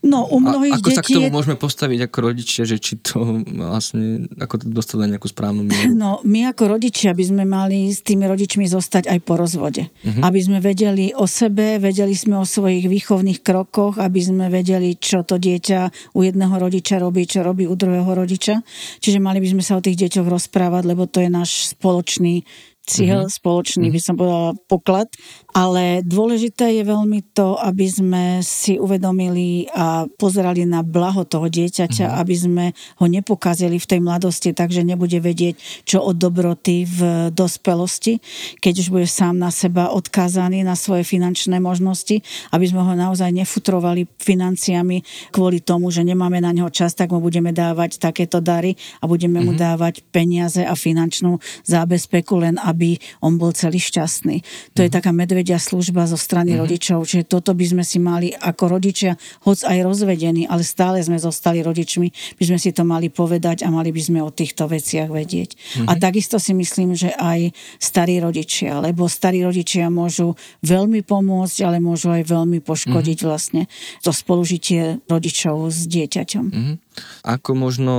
No, u mnohých a, ako detí... sa k tomu je... môžeme postaviť ako rodičia, že či to vlastne, ako to dostať na nejakú správnu mieru? No, my ako rodičia by sme mali s tými rodičmi zostať aj po rozvode. Uh-huh. Aby sme vedeli o sebe, vedeli sme o svojich výchovných krokoch, aby sme vedeli, čo to dieťa u jedného rodiča robí, čo robí u druhého rodiča. Čiže mali by sme sa o tých deťoch rozprávať, lebo to je náš spoločný cieľ, mm-hmm. spoločný, by som povedala, poklad. Ale dôležité je veľmi to, aby sme si uvedomili a pozerali na blaho toho dieťaťa, mm-hmm. aby sme ho nepokazili v tej mladosti, takže nebude vedieť, čo od dobroty v dospelosti, keď už bude sám na seba odkázaný na svoje finančné možnosti, aby sme ho naozaj nefutrovali financiami kvôli tomu, že nemáme na neho čas, tak mu budeme dávať takéto dary a budeme mm-hmm. mu mhm. dávať peniaze a finančnú zábezpeku len aby aby on bol celý šťastný. To mm. je mhm. taká medvedia služba zo strany mm. rodičov, čiže toto by sme si mali ako rodičia, hoc aj rozvedení, ale stále sme zostali rodičmi, by sme si to mali povedať a mali by sme o týchto veciach vedieť. Mm. A takisto si myslím, že aj starí rodičia, lebo starí rodičia môžu veľmi pomôcť, ale môžu aj veľmi poškodiť mm. vlastne to spolužitie rodičov s dieťaťom. Mm. Ako možno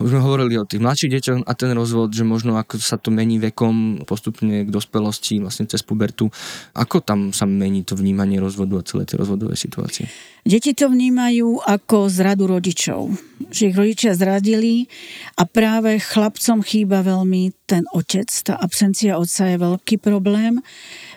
už sme hovorili o tých mladších deťoch a ten rozvod, že možno ako sa to mení vekom postupne k dospelosti, vlastne cez pubertu. Ako tam sa mení to vnímanie rozvodu a celé tie rozvodové situácie? Deti to vnímajú ako zradu rodičov. Že ich rodičia zradili a práve chlapcom chýba veľmi ten otec. Tá absencia otca je veľký problém.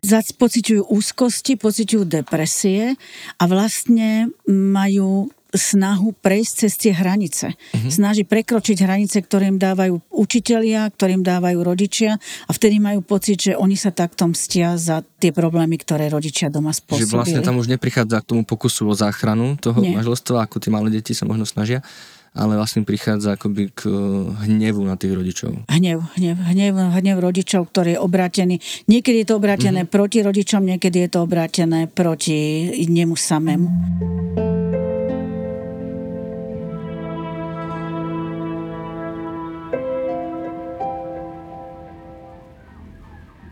Zac pociťujú úzkosti, pociťujú depresie a vlastne majú snahu prejsť cez tie hranice. Uh-huh. Snaží prekročiť hranice, ktoré im dávajú učitelia, ktorým dávajú rodičia a vtedy majú pocit, že oni sa takto mstia za tie problémy, ktoré rodičia doma spôsobili. Že vlastne tam už neprichádza k tomu pokusu o záchranu toho Nie. manželstva, ako tie malé deti sa možno snažia, ale vlastne prichádza akoby k eh, hnevu na tých rodičov. Hnev, hnev, hnev, hnev rodičov, ktorý je obrátený. Niekedy je to obrátené mm-hmm. proti rodičom, niekedy je to obrátené proti nemu samému.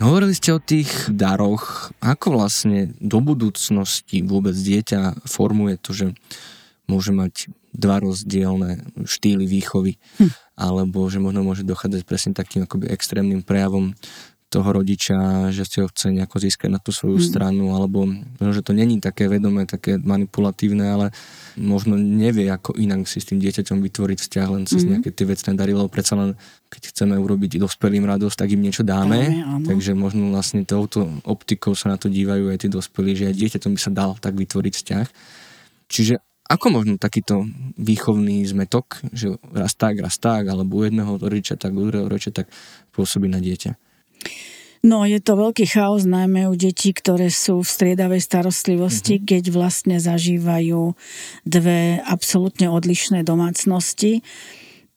Hovorili ste o tých daroch. Ako vlastne do budúcnosti vôbec dieťa formuje to, že môže mať dva rozdielne štýly výchovy, hm. alebo že možno môže dochádzať presne takým akoby extrémnym prejavom toho rodiča, že si ho chce nejako získať na tú svoju mm. stranu, alebo že to není také vedomé, také manipulatívne, ale možno nevie, ako inak si s tým dieťaťom vytvoriť vzťah len cez mm. nejaké tie vecné dary, lebo predsa len keď chceme urobiť dospelým radosť, tak im niečo dáme, dáme takže možno vlastne touto optikou sa na to dívajú aj tí dospelí, že aj dieťaťom by sa dal tak vytvoriť vzťah. Čiže ako možno takýto výchovný zmetok, že raz tak, raz tak, alebo u jedného rodiča tak, u druhého rodiča tak pôsobí na dieťa? No, je to veľký chaos, najmä u detí, ktoré sú v striedavej starostlivosti, mm-hmm. keď vlastne zažívajú dve absolútne odlišné domácnosti,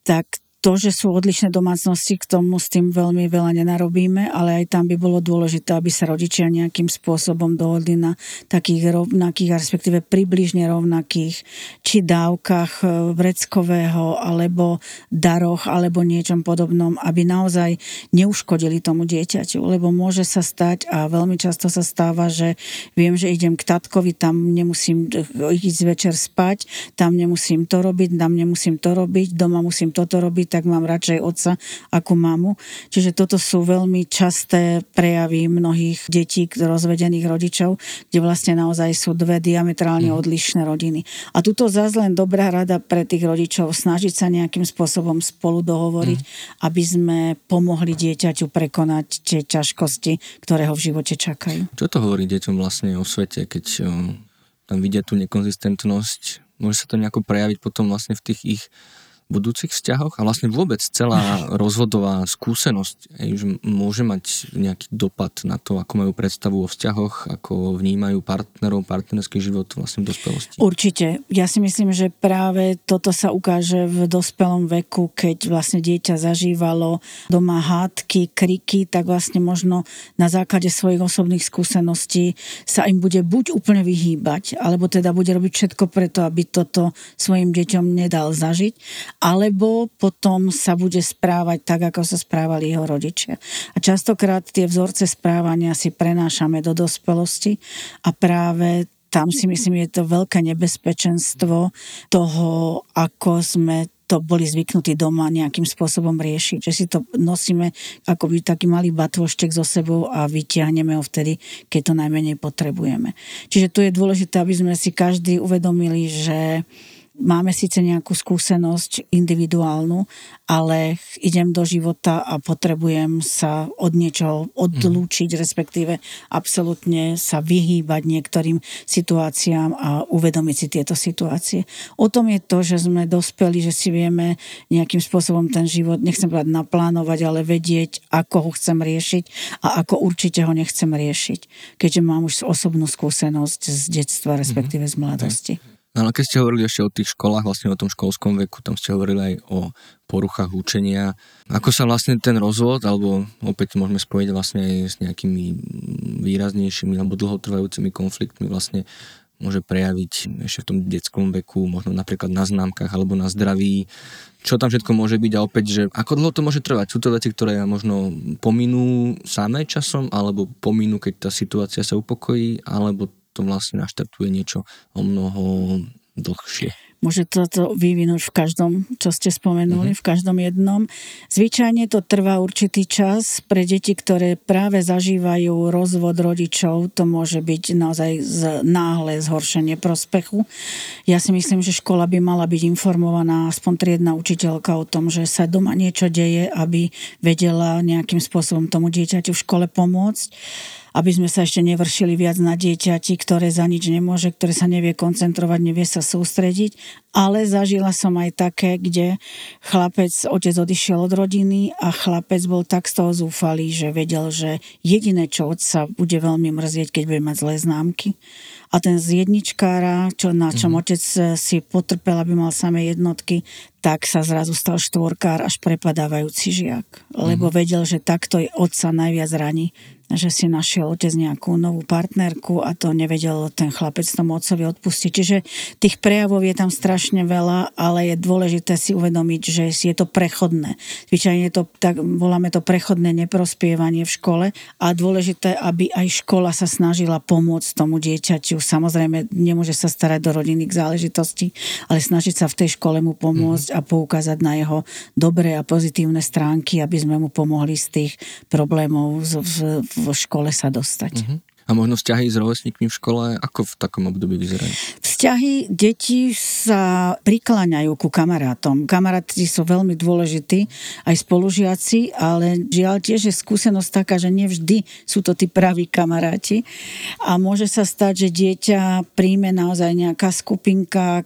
tak to, že sú odlišné domácnosti, k tomu s tým veľmi veľa nenarobíme, ale aj tam by bolo dôležité, aby sa rodičia nejakým spôsobom dohodli na takých rovnakých, respektíve približne rovnakých, či dávkach e, vreckového, alebo daroch, alebo niečom podobnom, aby naozaj neuškodili tomu dieťaťu, lebo môže sa stať a veľmi často sa stáva, že viem, že idem k tatkovi, tam nemusím ísť večer spať, tam nemusím to robiť, tam nemusím to robiť, doma musím toto robiť, tak mám radšej otca ako mamu. Čiže toto sú veľmi časté prejavy mnohých detí, rozvedených rodičov, kde vlastne naozaj sú dve diametrálne mhm. odlišné rodiny. A tuto zase len dobrá rada pre tých rodičov snažiť sa nejakým spôsobom spolu dohovoriť, mm. aby sme pomohli dieťaťu prekonať tie ťažkosti, ktoré ho v živote čakajú. Čo to hovorí deťom vlastne o svete, keď tam vidia tú nekonzistentnosť? Môže sa to nejako prejaviť potom vlastne v tých ich budúcich vzťahoch a vlastne vôbec celá (laughs) rozvodová skúsenosť hej, že môže mať nejaký dopad na to, ako majú predstavu o vzťahoch, ako vnímajú partnerov, partnerský život vlastne v dospelosti. Určite. Ja si myslím, že práve toto sa ukáže v dospelom veku, keď vlastne dieťa zažívalo doma hádky, kriky, tak vlastne možno na základe svojich osobných skúseností sa im bude buď úplne vyhýbať, alebo teda bude robiť všetko preto, aby toto svojim deťom nedal zažiť, alebo potom sa bude správať tak, ako sa správali jeho rodičia. A častokrát tie vzorce správania si prenášame do dospelosti a práve tam si myslím, je to veľké nebezpečenstvo toho, ako sme to boli zvyknutí doma nejakým spôsobom riešiť. Že si to nosíme ako by taký malý batvoštek so sebou a vytiahneme ho vtedy, keď to najmenej potrebujeme. Čiže tu je dôležité, aby sme si každý uvedomili, že máme síce nejakú skúsenosť individuálnu, ale idem do života a potrebujem sa od niečoho odlúčiť, mm. respektíve absolútne sa vyhýbať niektorým situáciám a uvedomiť si tieto situácie. O tom je to, že sme dospeli, že si vieme nejakým spôsobom ten život, nechcem povedať naplánovať, ale vedieť, ako ho chcem riešiť a ako určite ho nechcem riešiť, keďže mám už osobnú skúsenosť z detstva, respektíve z mladosti. Okay. No ale keď ste hovorili ešte o tých školách, vlastne o tom školskom veku, tam ste hovorili aj o poruchách učenia. Ako sa vlastne ten rozvod, alebo opäť môžeme spojiť vlastne aj s nejakými výraznejšími alebo dlhotrvajúcimi konfliktmi vlastne môže prejaviť ešte v tom detskom veku, možno napríklad na známkach alebo na zdraví, čo tam všetko môže byť a opäť, že ako dlho to môže trvať. Sú to veci, ktoré možno pominú samé časom, alebo pominú, keď tá situácia sa upokojí, alebo to vlastne naštartuje niečo o mnoho dlhšie. Môže to, vyvinúť v každom, čo ste spomenuli, mm-hmm. v každom jednom. Zvyčajne to trvá určitý čas pre deti, ktoré práve zažívajú rozvod rodičov. To môže byť naozaj z, náhle zhoršenie prospechu. Ja si myslím, že škola by mala byť informovaná, aspoň triedna učiteľka o tom, že sa doma niečo deje, aby vedela nejakým spôsobom tomu dieťaťu v škole pomôcť aby sme sa ešte nevršili viac na dieťati, ktoré za nič nemôže, ktoré sa nevie koncentrovať, nevie sa sústrediť. Ale zažila som aj také, kde chlapec, otec odišiel od rodiny a chlapec bol tak z toho zúfalý, že vedel, že jediné, čo otca bude veľmi mrzieť, keď bude mať zlé známky. A ten z jedničkára, čo, na čom mm. otec si potrpel, aby mal samé jednotky, tak sa zrazu stal štvorkár až prepadávajúci žiak. Lebo mm. vedel, že takto je otca najviac raní že si našiel otec nejakú novú partnerku a to nevedel ten chlapec tomu otcovi odpustiť. Čiže tých prejavov je tam strašne veľa, ale je dôležité si uvedomiť, že je to prechodné. Zvyčajne to, tak voláme to prechodné neprospievanie v škole a dôležité, aby aj škola sa snažila pomôcť tomu dieťaťu. Samozrejme, nemôže sa starať do rodinných záležitostí, ale snažiť sa v tej škole mu pomôcť mm-hmm. a poukázať na jeho dobré a pozitívne stránky, aby sme mu pomohli z tých problémov v, v, v škole sa dostať. Uh-huh. A možno vzťahy s rovesníkmi v škole, ako v takom období vyzerajú? Vzťahy detí sa prikláňajú ku kamarátom. Kamaráti sú veľmi dôležití, aj spolužiaci, ale žiaľ tiež je skúsenosť taká, že nevždy sú to tí praví kamaráti. A môže sa stať, že dieťa príjme naozaj nejaká skupinka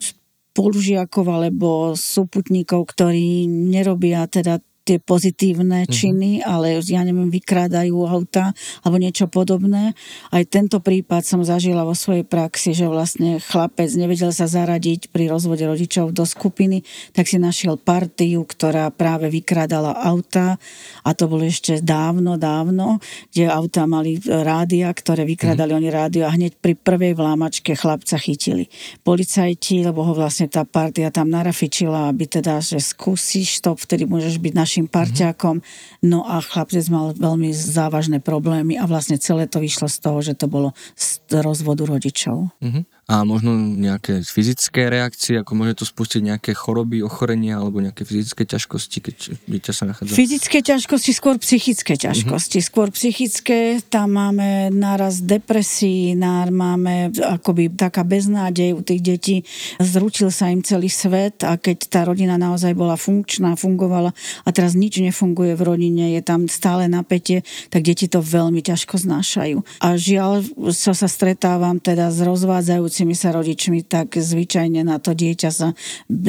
spolužiakov alebo súputníkov, ktorí nerobia teda tie pozitívne mhm. činy, uh-huh. ale ja neviem, vykrádajú auta alebo niečo podobné. Aj tento prípad som zažila vo svojej praxi, že vlastne chlapec nevedel sa zaradiť pri rozvode rodičov do skupiny, tak si našiel partiu, ktorá práve vykrádala auta a to bolo ešte dávno, dávno, kde auta mali rádia, ktoré vykrádali uh-huh. oni rádio a hneď pri prvej vlámačke chlapca chytili. Policajti, lebo ho vlastne tá partia tam narafičila, aby teda, že skúsiš to, vtedy môžeš byť našim parťákom. No a chlapec mal veľmi závažné problémy a vlastne celé to vyšlo z toho, že to bolo z rozvodu rodičov. Uh-huh a možno nejaké fyzické reakcie, ako môže to spustiť nejaké choroby, ochorenia alebo nejaké fyzické ťažkosti, keď dieťa sa nachádza? Fyzické ťažkosti, skôr psychické ťažkosti. Uh-huh. Skôr psychické, tam máme náraz depresí, máme akoby taká beznádej u tých detí. Zručil sa im celý svet a keď tá rodina naozaj bola funkčná, fungovala a teraz nič nefunguje v rodine, je tam stále napätie, tak deti to veľmi ťažko znášajú. A žiaľ, sa stretávam teda s rozvádzajúcimi milujúcimi sa rodičmi, tak zvyčajne na to dieťa sa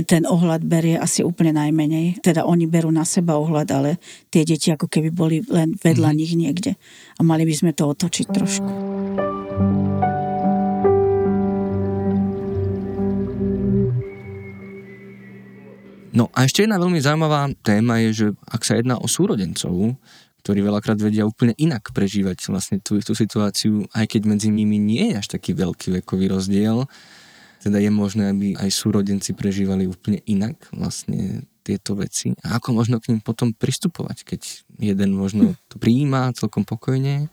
ten ohľad berie asi úplne najmenej. Teda oni berú na seba ohľad, ale tie deti ako keby boli len vedľa mm. nich niekde. A mali by sme to otočiť trošku. No a ešte jedna veľmi zaujímavá téma je, že ak sa jedná o súrodencov, ktorí veľakrát vedia úplne inak prežívať vlastne tú, tú situáciu, aj keď medzi nimi nie je až taký veľký vekový rozdiel, teda je možné, aby aj súrodenci prežívali úplne inak vlastne tieto veci. A ako možno k ním potom pristupovať, keď jeden možno to prijíma celkom pokojne?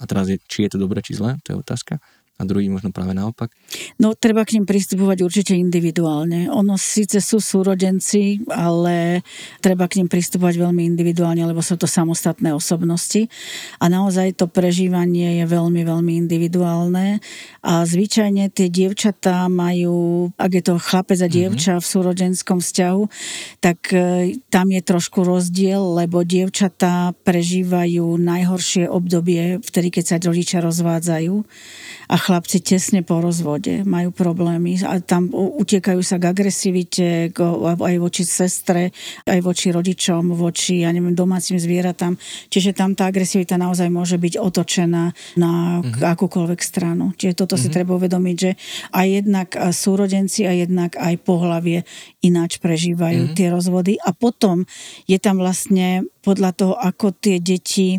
A teraz je, či je to dobré, či zlé, to je otázka a druhý možno práve naopak? No, treba k ním pristupovať určite individuálne. Ono síce sú súrodenci, ale treba k ním pristupovať veľmi individuálne, lebo sú to samostatné osobnosti a naozaj to prežívanie je veľmi, veľmi individuálne a zvyčajne tie dievčatá majú, ak je to chlapec a mhm. dievča mm-hmm. v súrodenskom vzťahu, tak e, tam je trošku rozdiel, lebo dievčatá prežívajú najhoršie obdobie, vtedy, keď sa rodičia rozvádzajú a chlapci tesne po rozvode majú problémy a tam utekajú sa k agresivite, aj voči sestre, aj voči rodičom, voči, ja neviem, domácim zvieratám. Čiže tam tá agresivita naozaj môže byť otočená na mm-hmm. akúkoľvek stranu. Čiže toto mm-hmm. si mhm. treba uvedomiť, že aj jednak súrodenci a jednak aj pohlavie ináč prežívajú mm-hmm. tie rozvody a potom je tam vlastne podľa toho, ako tie deti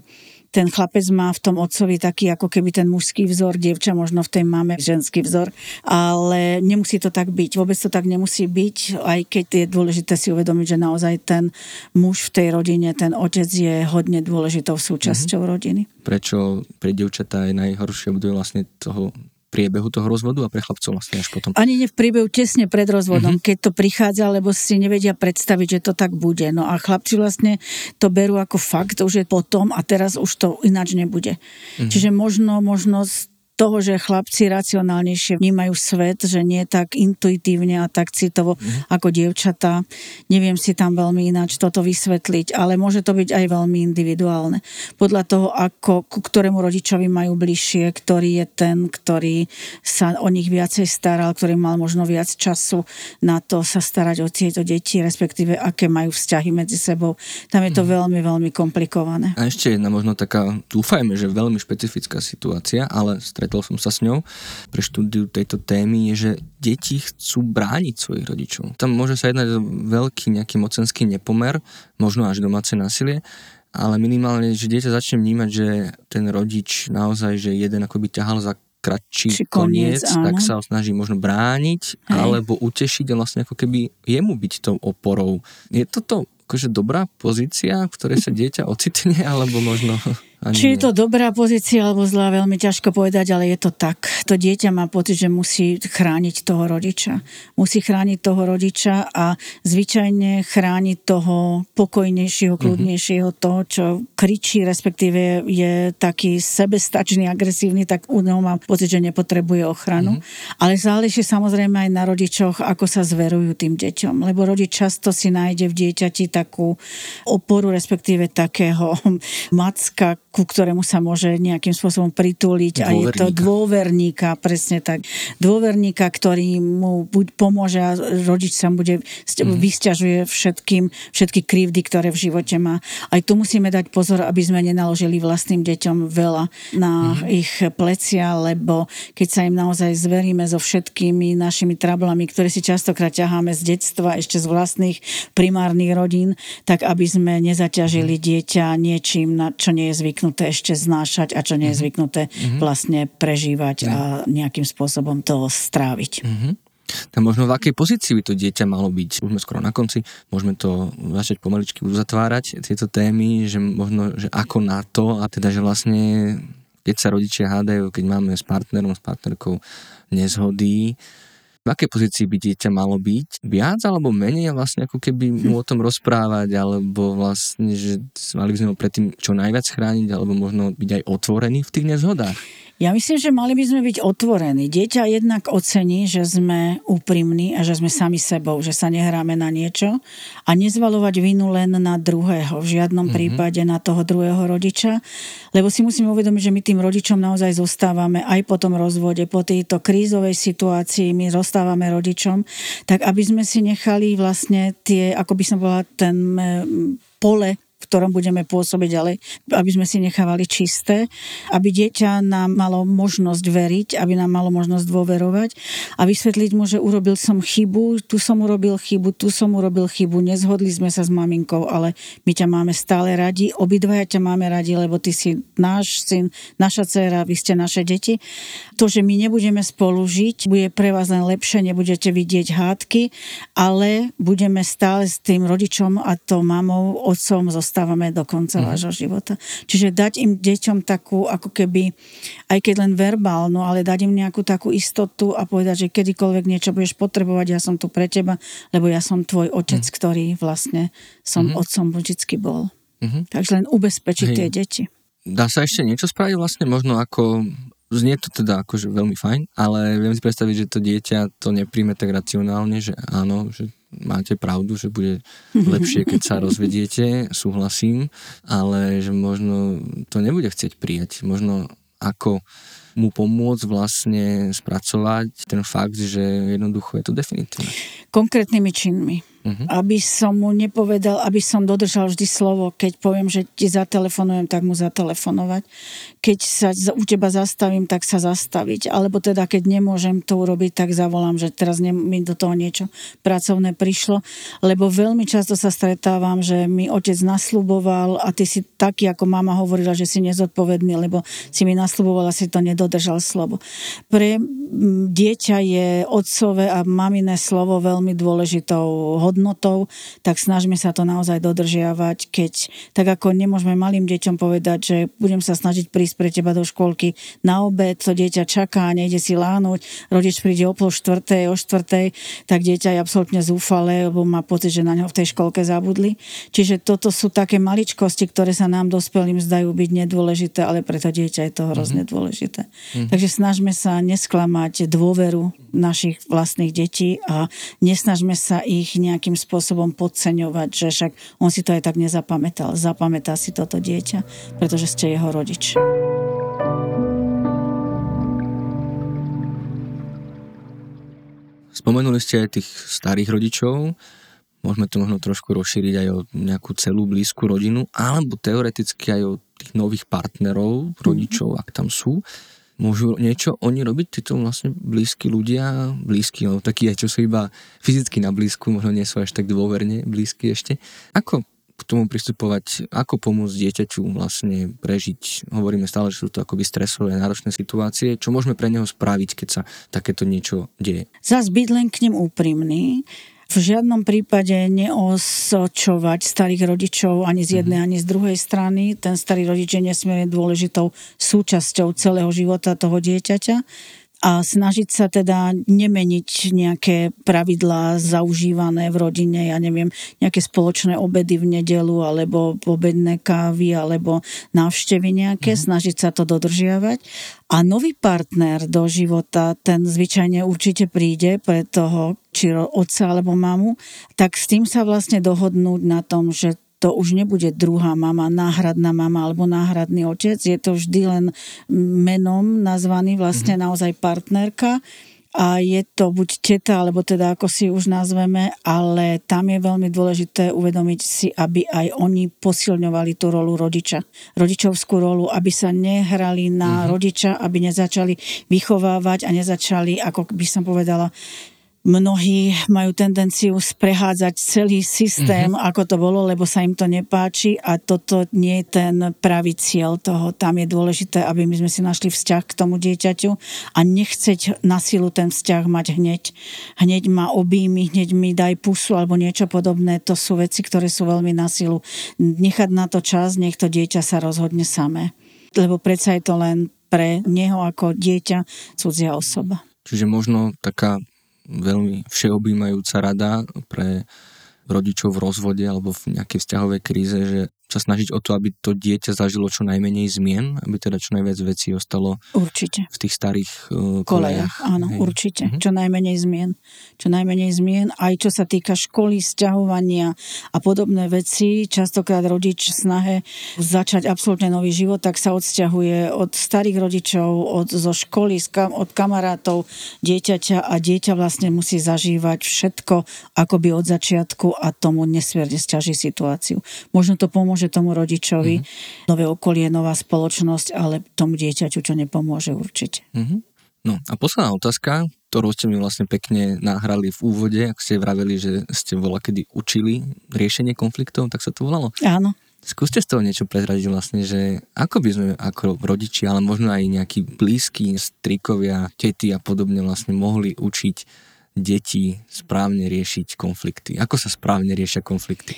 ten chlapec má v tom otcovi taký ako keby ten mužský vzor, dievča možno v tej máme ženský vzor, ale nemusí to tak byť. Vôbec to tak nemusí byť, aj keď je dôležité si uvedomiť, že naozaj ten muž v tej rodine, ten otec je hodne dôležitou súčasťou mm-hmm. rodiny. Prečo pre dievčatá je najhoršie obdobie vlastne toho priebehu toho rozvodu a pre chlapcov vlastne až potom? Ani nie v priebehu tesne pred rozvodom, mm-hmm. keď to prichádza, lebo si nevedia predstaviť, že to tak bude. No a chlapci vlastne to berú ako fakt, už je potom a teraz už to ináč nebude. Mm-hmm. Čiže možno, možno toho, že chlapci racionálnejšie vnímajú svet, že nie tak intuitívne a tak citovo mm. ako dievčatá. Neviem si tam veľmi ináč toto vysvetliť, ale môže to byť aj veľmi individuálne. Podľa toho, ako, ku ktorému rodičovi majú bližšie, ktorý je ten, ktorý sa o nich viacej staral, ktorý mal možno viac času na to sa starať o tieto deti, respektíve aké majú vzťahy medzi sebou. Tam je to mm. veľmi, veľmi komplikované. A ešte jedna možno taká, dúfajme, že veľmi špecifická situácia, ale stret stretol som sa s ňou pre štúdiu tejto témy, je, že deti chcú brániť svojich rodičov. Tam môže sa jednať o veľký nejaký mocenský nepomer, možno až domáce násilie, ale minimálne, že dieťa začne vnímať, že ten rodič naozaj, že jeden akoby ťahal za kratší koniec, koniec tak sa ho snaží možno brániť Hej. alebo utešiť a vlastne ako keby jemu byť tou oporou. Je toto akože dobrá pozícia, v ktorej sa dieťa ocitne, alebo možno... Ani Či je to dobrá pozícia alebo zlá, veľmi ťažko povedať, ale je to tak. To dieťa má pocit, že musí chrániť toho rodiča. Musí chrániť toho rodiča a zvyčajne chrániť toho pokojnejšieho, mhm. kľudnejšieho, toho, čo kričí, respektíve je taký sebestačný, agresívny, tak u neho má pocit, že nepotrebuje ochranu. Mm-hmm. Ale záleží samozrejme aj na rodičoch, ako sa zverujú tým deťom. Lebo rodič často si nájde v dieťati takú oporu, respektíve takého macka, ku ktorému sa môže nejakým spôsobom prituliť. A je to dôverníka, presne tak. Dôverníka, ktorý mu buď pomôže a rodič sa bude mm. vysťažuje všetkým, všetky krivdy, ktoré v živote má. Aj tu musíme dať pozor, aby sme nenaložili vlastným deťom veľa na mm. ich plecia, lebo keď sa im naozaj zveríme so všetkými našimi trablami, ktoré si častokrát ťaháme z detstva, ešte z vlastných primárnych rodín, tak aby sme nezaťažili mm. dieťa niečím, na čo nie je zvyknuté zvyknuté ešte znášať a čo nie je mhm. zvyknuté mm-hmm. vlastne prežívať mm-hmm. a nejakým spôsobom to stráviť. Mm-hmm. Tak možno v akej pozícii by to dieťa malo byť? Už sme skoro na konci, môžeme to začať pomaličky uzatvárať, tieto témy, že možno, že ako na to a teda, že vlastne keď sa rodičia hádajú, keď máme s partnerom, s partnerkou nezhody, v akej pozícii by dieťa malo byť? Viac alebo menej a vlastne ako keby mu o tom rozprávať, alebo vlastne, že mali by sme ho predtým čo najviac chrániť, alebo možno byť aj otvorený v tých nezhodách? Ja myslím, že mali by sme byť otvorení. Dieťa jednak ocení, že sme úprimní a že sme sami sebou, že sa nehráme na niečo a nezvalovať vinu len na druhého, v žiadnom mm-hmm. prípade na toho druhého rodiča, lebo si musíme uvedomiť, že my tým rodičom naozaj zostávame aj po tom rozvode, po tejto krízovej situácii, my zostávame rodičom, tak aby sme si nechali vlastne tie, ako by som bola ten pole v ktorom budeme pôsobiť ďalej, aby sme si nechávali čisté, aby dieťa nám malo možnosť veriť, aby nám malo možnosť dôverovať a vysvetliť mu, že urobil som chybu, tu som urobil chybu, tu som urobil chybu, nezhodli sme sa s maminkou, ale my ťa máme stále radi, obidvaja ťa máme radi, lebo ty si náš syn, naša dcera, vy ste naše deti. To, že my nebudeme spolu žiť, bude pre vás len lepšie, nebudete vidieť hádky, ale budeme stále s tým rodičom a to mamou, otcom, so zostávame do konca mm. vášho života. Čiže dať im deťom takú, ako keby, aj keď len verbálnu, ale dať im nejakú takú istotu a povedať, že kedykoľvek niečo budeš potrebovať, ja som tu pre teba, lebo ja som tvoj otec, mm. ktorý vlastne som mm. otcom vždycky bol. Mm-hmm. Takže len ubezpečiť Hej. tie deti. Dá sa ešte niečo spraviť vlastne možno ako Znie to teda akože veľmi fajn, ale viem si predstaviť, že to dieťa to nepríjme tak racionálne, že áno, že máte pravdu, že bude lepšie, keď sa rozvediete, súhlasím, ale že možno to nebude chcieť prijať. Možno ako mu pomôcť vlastne spracovať ten fakt, že jednoducho je to definitívne. Konkrétnymi činmi. Uh-huh. Aby som mu nepovedal, aby som dodržal vždy slovo. Keď poviem, že ti zatelefonujem, tak mu zatelefonovať. Keď sa u teba zastavím, tak sa zastaviť. Alebo teda, keď nemôžem to urobiť, tak zavolám, že teraz mi do toho niečo pracovné prišlo. Lebo veľmi často sa stretávam, že mi otec nasľuboval a ty si taký, ako mama hovorila, že si nezodpovedný, lebo si mi nasľubovala, si to nedodržal slovo. Pre dieťa je otcové a maminé slovo veľmi dôležitou tak snažme sa to naozaj dodržiavať, keď tak ako nemôžeme malým deťom povedať, že budem sa snažiť prísť pre teba do školky na obed, to dieťa čaká, nejde si lánuť, rodič príde o pol štvrtej, o štvrtej, tak dieťa je absolútne zúfale, lebo má pocit, že na ňo v tej školke zabudli. Čiže toto sú také maličkosti, ktoré sa nám dospelým zdajú byť nedôležité, ale pre to dieťa je to hrozne mm-hmm. dôležité. Mm-hmm. Takže snažme sa nesklamať dôveru našich vlastných detí a nesnažme sa ich nejak nejakým spôsobom podceňovať, že však on si to aj tak nezapamätal. Zapamätá si toto dieťa, pretože ste jeho rodič. Spomenuli ste aj tých starých rodičov, môžeme to možno trošku rozšíriť aj o nejakú celú blízku rodinu, alebo teoreticky aj o tých nových partnerov, rodičov, mm-hmm. ak tam sú. Môžu niečo oni robiť, títo vlastne blízki ľudia, blízki, no takí čo sú iba fyzicky na blízku, možno nie sú až tak dôverne blízki ešte. Ako k tomu pristupovať, ako pomôcť dieťaťu vlastne prežiť. Hovoríme stále, že sú to akoby stresové, náročné situácie. Čo môžeme pre neho spraviť, keď sa takéto niečo deje? Zas byť len k ním úprimný, v žiadnom prípade neosočovať starých rodičov ani z jednej, mm-hmm. ani z druhej strany. Ten starý rodič je nesmierne dôležitou súčasťou celého života toho dieťaťa a snažiť sa teda nemeniť nejaké pravidlá zaužívané v rodine, ja neviem, nejaké spoločné obedy v nedelu, alebo obedné kávy, alebo návštevy nejaké, mm. snažiť sa to dodržiavať. A nový partner do života, ten zvyčajne určite príde pre toho, či otca alebo mamu, tak s tým sa vlastne dohodnúť na tom, že to už nebude druhá mama, náhradná mama alebo náhradný otec. Je to vždy len menom nazvaný vlastne mm-hmm. naozaj partnerka a je to buď teta, alebo teda ako si už nazveme, ale tam je veľmi dôležité uvedomiť si, aby aj oni posilňovali tú rolu rodiča, rodičovskú rolu, aby sa nehrali na uh-huh. rodiča, aby nezačali vychovávať a nezačali, ako by som povedala, mnohí majú tendenciu sprehádzať celý systém, mm-hmm. ako to bolo, lebo sa im to nepáči a toto nie je ten pravý cieľ toho. Tam je dôležité, aby my sme si našli vzťah k tomu dieťaťu a nechceť na silu ten vzťah mať hneď. Hneď ma objími, hneď mi daj pusu alebo niečo podobné. To sú veci, ktoré sú veľmi na silu. Nechať na to čas, nech to dieťa sa rozhodne samé. Lebo predsa je to len pre neho ako dieťa cudzia osoba. Čiže možno taká veľmi všeobjímajúca rada pre rodičov v rozvode alebo v nejakej vzťahovej kríze, že sa snažiť o to, aby to dieťa zažilo čo najmenej zmien, aby teda čo najviac vecí ostalo určite. v tých starých uh, kolejach. Áno, Hej. určite. Uh-huh. Čo najmenej zmien. Čo najmenej zmien, aj čo sa týka školy, sťahovania a podobné veci. Častokrát rodič snahe začať absolútne nový život, tak sa odsťahuje od starých rodičov, od, zo školy, od kamarátov dieťaťa a dieťa vlastne musí zažívať všetko akoby od začiatku a tomu nesmierne stiaží situáciu. Možno to pomôže tomu rodičovi, mm-hmm. nové okolie, nová spoločnosť, ale tomu dieťaťu čo nepomôže určite. Mm-hmm. No a posledná otázka, ktorú ste mi vlastne pekne nahrali v úvode, ak ste vraveli, že ste vola kedy učili riešenie konfliktov, tak sa to volalo? Áno. Skúste z toho niečo prezradiť vlastne, že ako by sme ako rodiči, ale možno aj nejakí blízki, strikovia, tety a podobne vlastne mohli učiť deti správne riešiť konflikty. Ako sa správne riešia konflikty?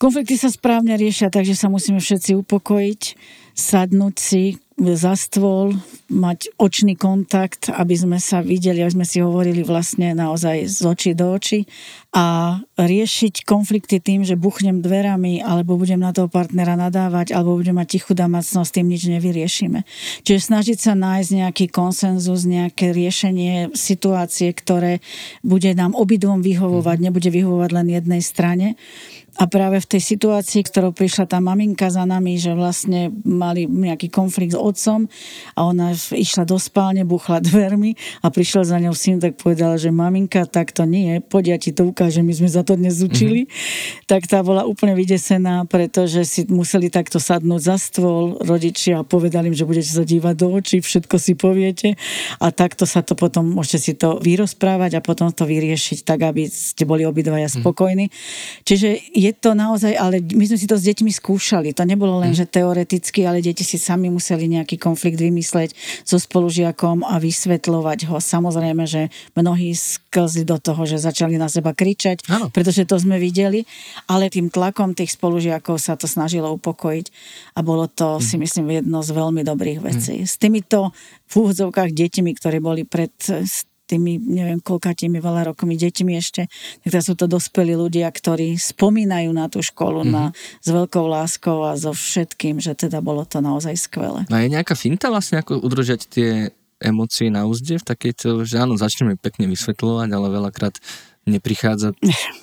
Konflikty sa správne riešia, takže sa musíme všetci upokojiť, sadnúť si za stôl, mať očný kontakt, aby sme sa videli, aby sme si hovorili vlastne naozaj z očí do očí a riešiť konflikty tým, že buchnem dverami alebo budem na toho partnera nadávať alebo budem mať tichú domácnosť, tým nič nevyriešime. Čiže snažiť sa nájsť nejaký konsenzus, nejaké riešenie situácie, ktoré bude nám obidvom vyhovovať, nebude vyhovovať len jednej strane a práve v tej situácii, ktorou prišla tá maminka za nami, že vlastne mali nejaký konflikt s otcom a ona išla do spálne, buchla dvermi a prišiel za ňou syn, tak povedala, že maminka, tak to nie, poď ja ti to ukážem, my sme za to dnes učili. Mm-hmm. Tak tá bola úplne vydesená, pretože si museli takto sadnúť za stôl rodičia a povedali im, že budete sa dívať do očí, všetko si poviete a takto sa to potom, môžete si to vyrozprávať a potom to vyriešiť tak, aby ste boli obidvaja mhm. spokojní. Mm-hmm. Čiže je to naozaj, ale my sme si to s deťmi skúšali. To nebolo len, mm. že teoreticky, ale deti si sami museli nejaký konflikt vymysleť so spolužiakom a vysvetľovať ho. Samozrejme, že mnohí sklzli do toho, že začali na seba kričať, ano. pretože to sme videli, ale tým tlakom tých spolužiakov sa to snažilo upokojiť a bolo to, mm. si myslím, jedno z veľmi dobrých vecí. Mm. S týmito v úvodzovkách deťmi, ktoré boli pred tými, neviem, koľkatými veľa rokmi deťmi ešte, tak sú to dospelí ľudia, ktorí spomínajú na tú školu mm-hmm. na, s veľkou láskou a so všetkým, že teda bolo to naozaj skvelé. A je nejaká finta vlastne, ako udržať tie emócie na úzde v takejto, že áno, začneme pekne vysvetľovať, ale veľakrát neprichádza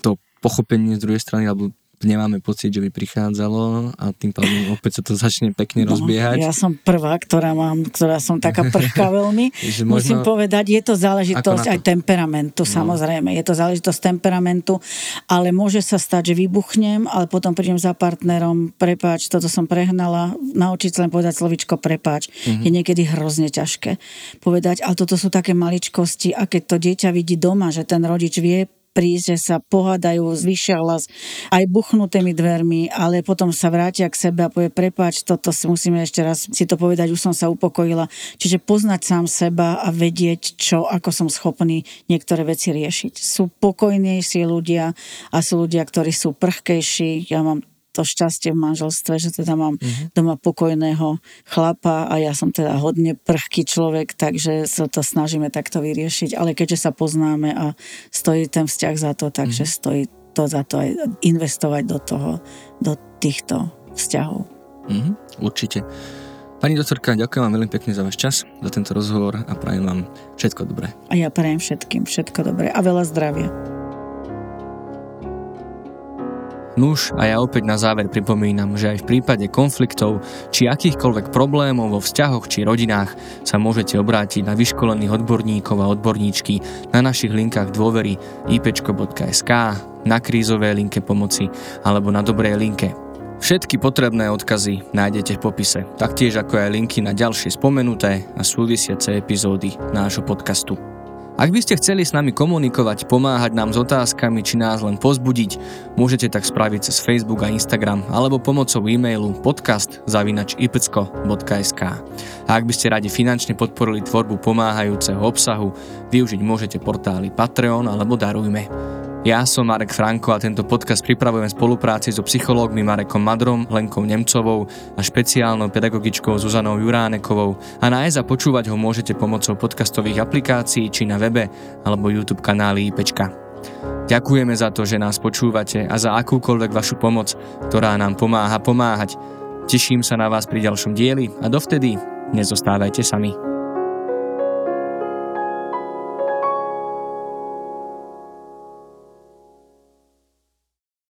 to pochopenie z druhej strany, alebo nemáme pocit, že by prichádzalo a tým pádom (laughs) opäť sa to začne pekne no, rozbiehať. Ja som prvá, ktorá mám, ktorá som taká prchka (laughs) veľmi. Musím povedať, je to záležitosť aj temperamentu, no. samozrejme. Je to záležitosť temperamentu, ale môže sa stať, že vybuchnem, ale potom prídem za partnerom, prepáč, toto som prehnala, naučiť sa len povedať slovičko prepáč. Mm-hmm. Je niekedy hrozne ťažké povedať, ale toto sú také maličkosti a keď to dieťa vidí doma, že ten rodič vie prísť, že sa pohádajú, zvyšia hlas aj buchnutými dvermi, ale potom sa vrátia k sebe a povie, prepáč, toto si musíme ešte raz si to povedať, už som sa upokojila. Čiže poznať sám seba a vedieť, čo, ako som schopný niektoré veci riešiť. Sú pokojnejší ľudia a sú ľudia, ktorí sú prchkejší. Ja mám to šťastie v manželstve, že teda mám uh-huh. doma pokojného chlapa a ja som teda hodne prchký človek, takže sa to snažíme takto vyriešiť. Ale keďže sa poznáme a stojí ten vzťah za to, takže uh-huh. stojí to za to aj investovať do toho, do týchto vzťahov. Uh-huh. Určite. Pani doktorka, ďakujem vám veľmi pekne za váš čas, za tento rozhovor a prajem vám všetko dobré. A ja prajem všetkým všetko dobré a veľa zdravia. Nuž a ja opäť na záver pripomínam, že aj v prípade konfliktov či akýchkoľvek problémov vo vzťahoch či rodinách sa môžete obrátiť na vyškolených odborníkov a odborníčky na našich linkách dôvery ipečko.sk, na krízovej linke pomoci alebo na dobrej linke. Všetky potrebné odkazy nájdete v popise, taktiež ako aj linky na ďalšie spomenuté a súvisiace epizódy nášho podcastu. Ak by ste chceli s nami komunikovať, pomáhať nám s otázkami či nás len pozbudiť, môžete tak spraviť cez Facebook a Instagram alebo pomocou e-mailu podcast.ipcko.sk A ak by ste radi finančne podporili tvorbu pomáhajúceho obsahu, využiť môžete portály Patreon alebo Darujme. Ja som Marek Franko a tento podcast pripravujem v spolupráci so psychológmi Marekom Madrom, Lenkou Nemcovou a špeciálnou pedagogičkou Zuzanou Juránekovou a nájsť a počúvať ho môžete pomocou podcastových aplikácií či na webe alebo YouTube kanáli IPčka. Ďakujeme za to, že nás počúvate a za akúkoľvek vašu pomoc, ktorá nám pomáha pomáhať. Teším sa na vás pri ďalšom dieli a dovtedy nezostávajte sami.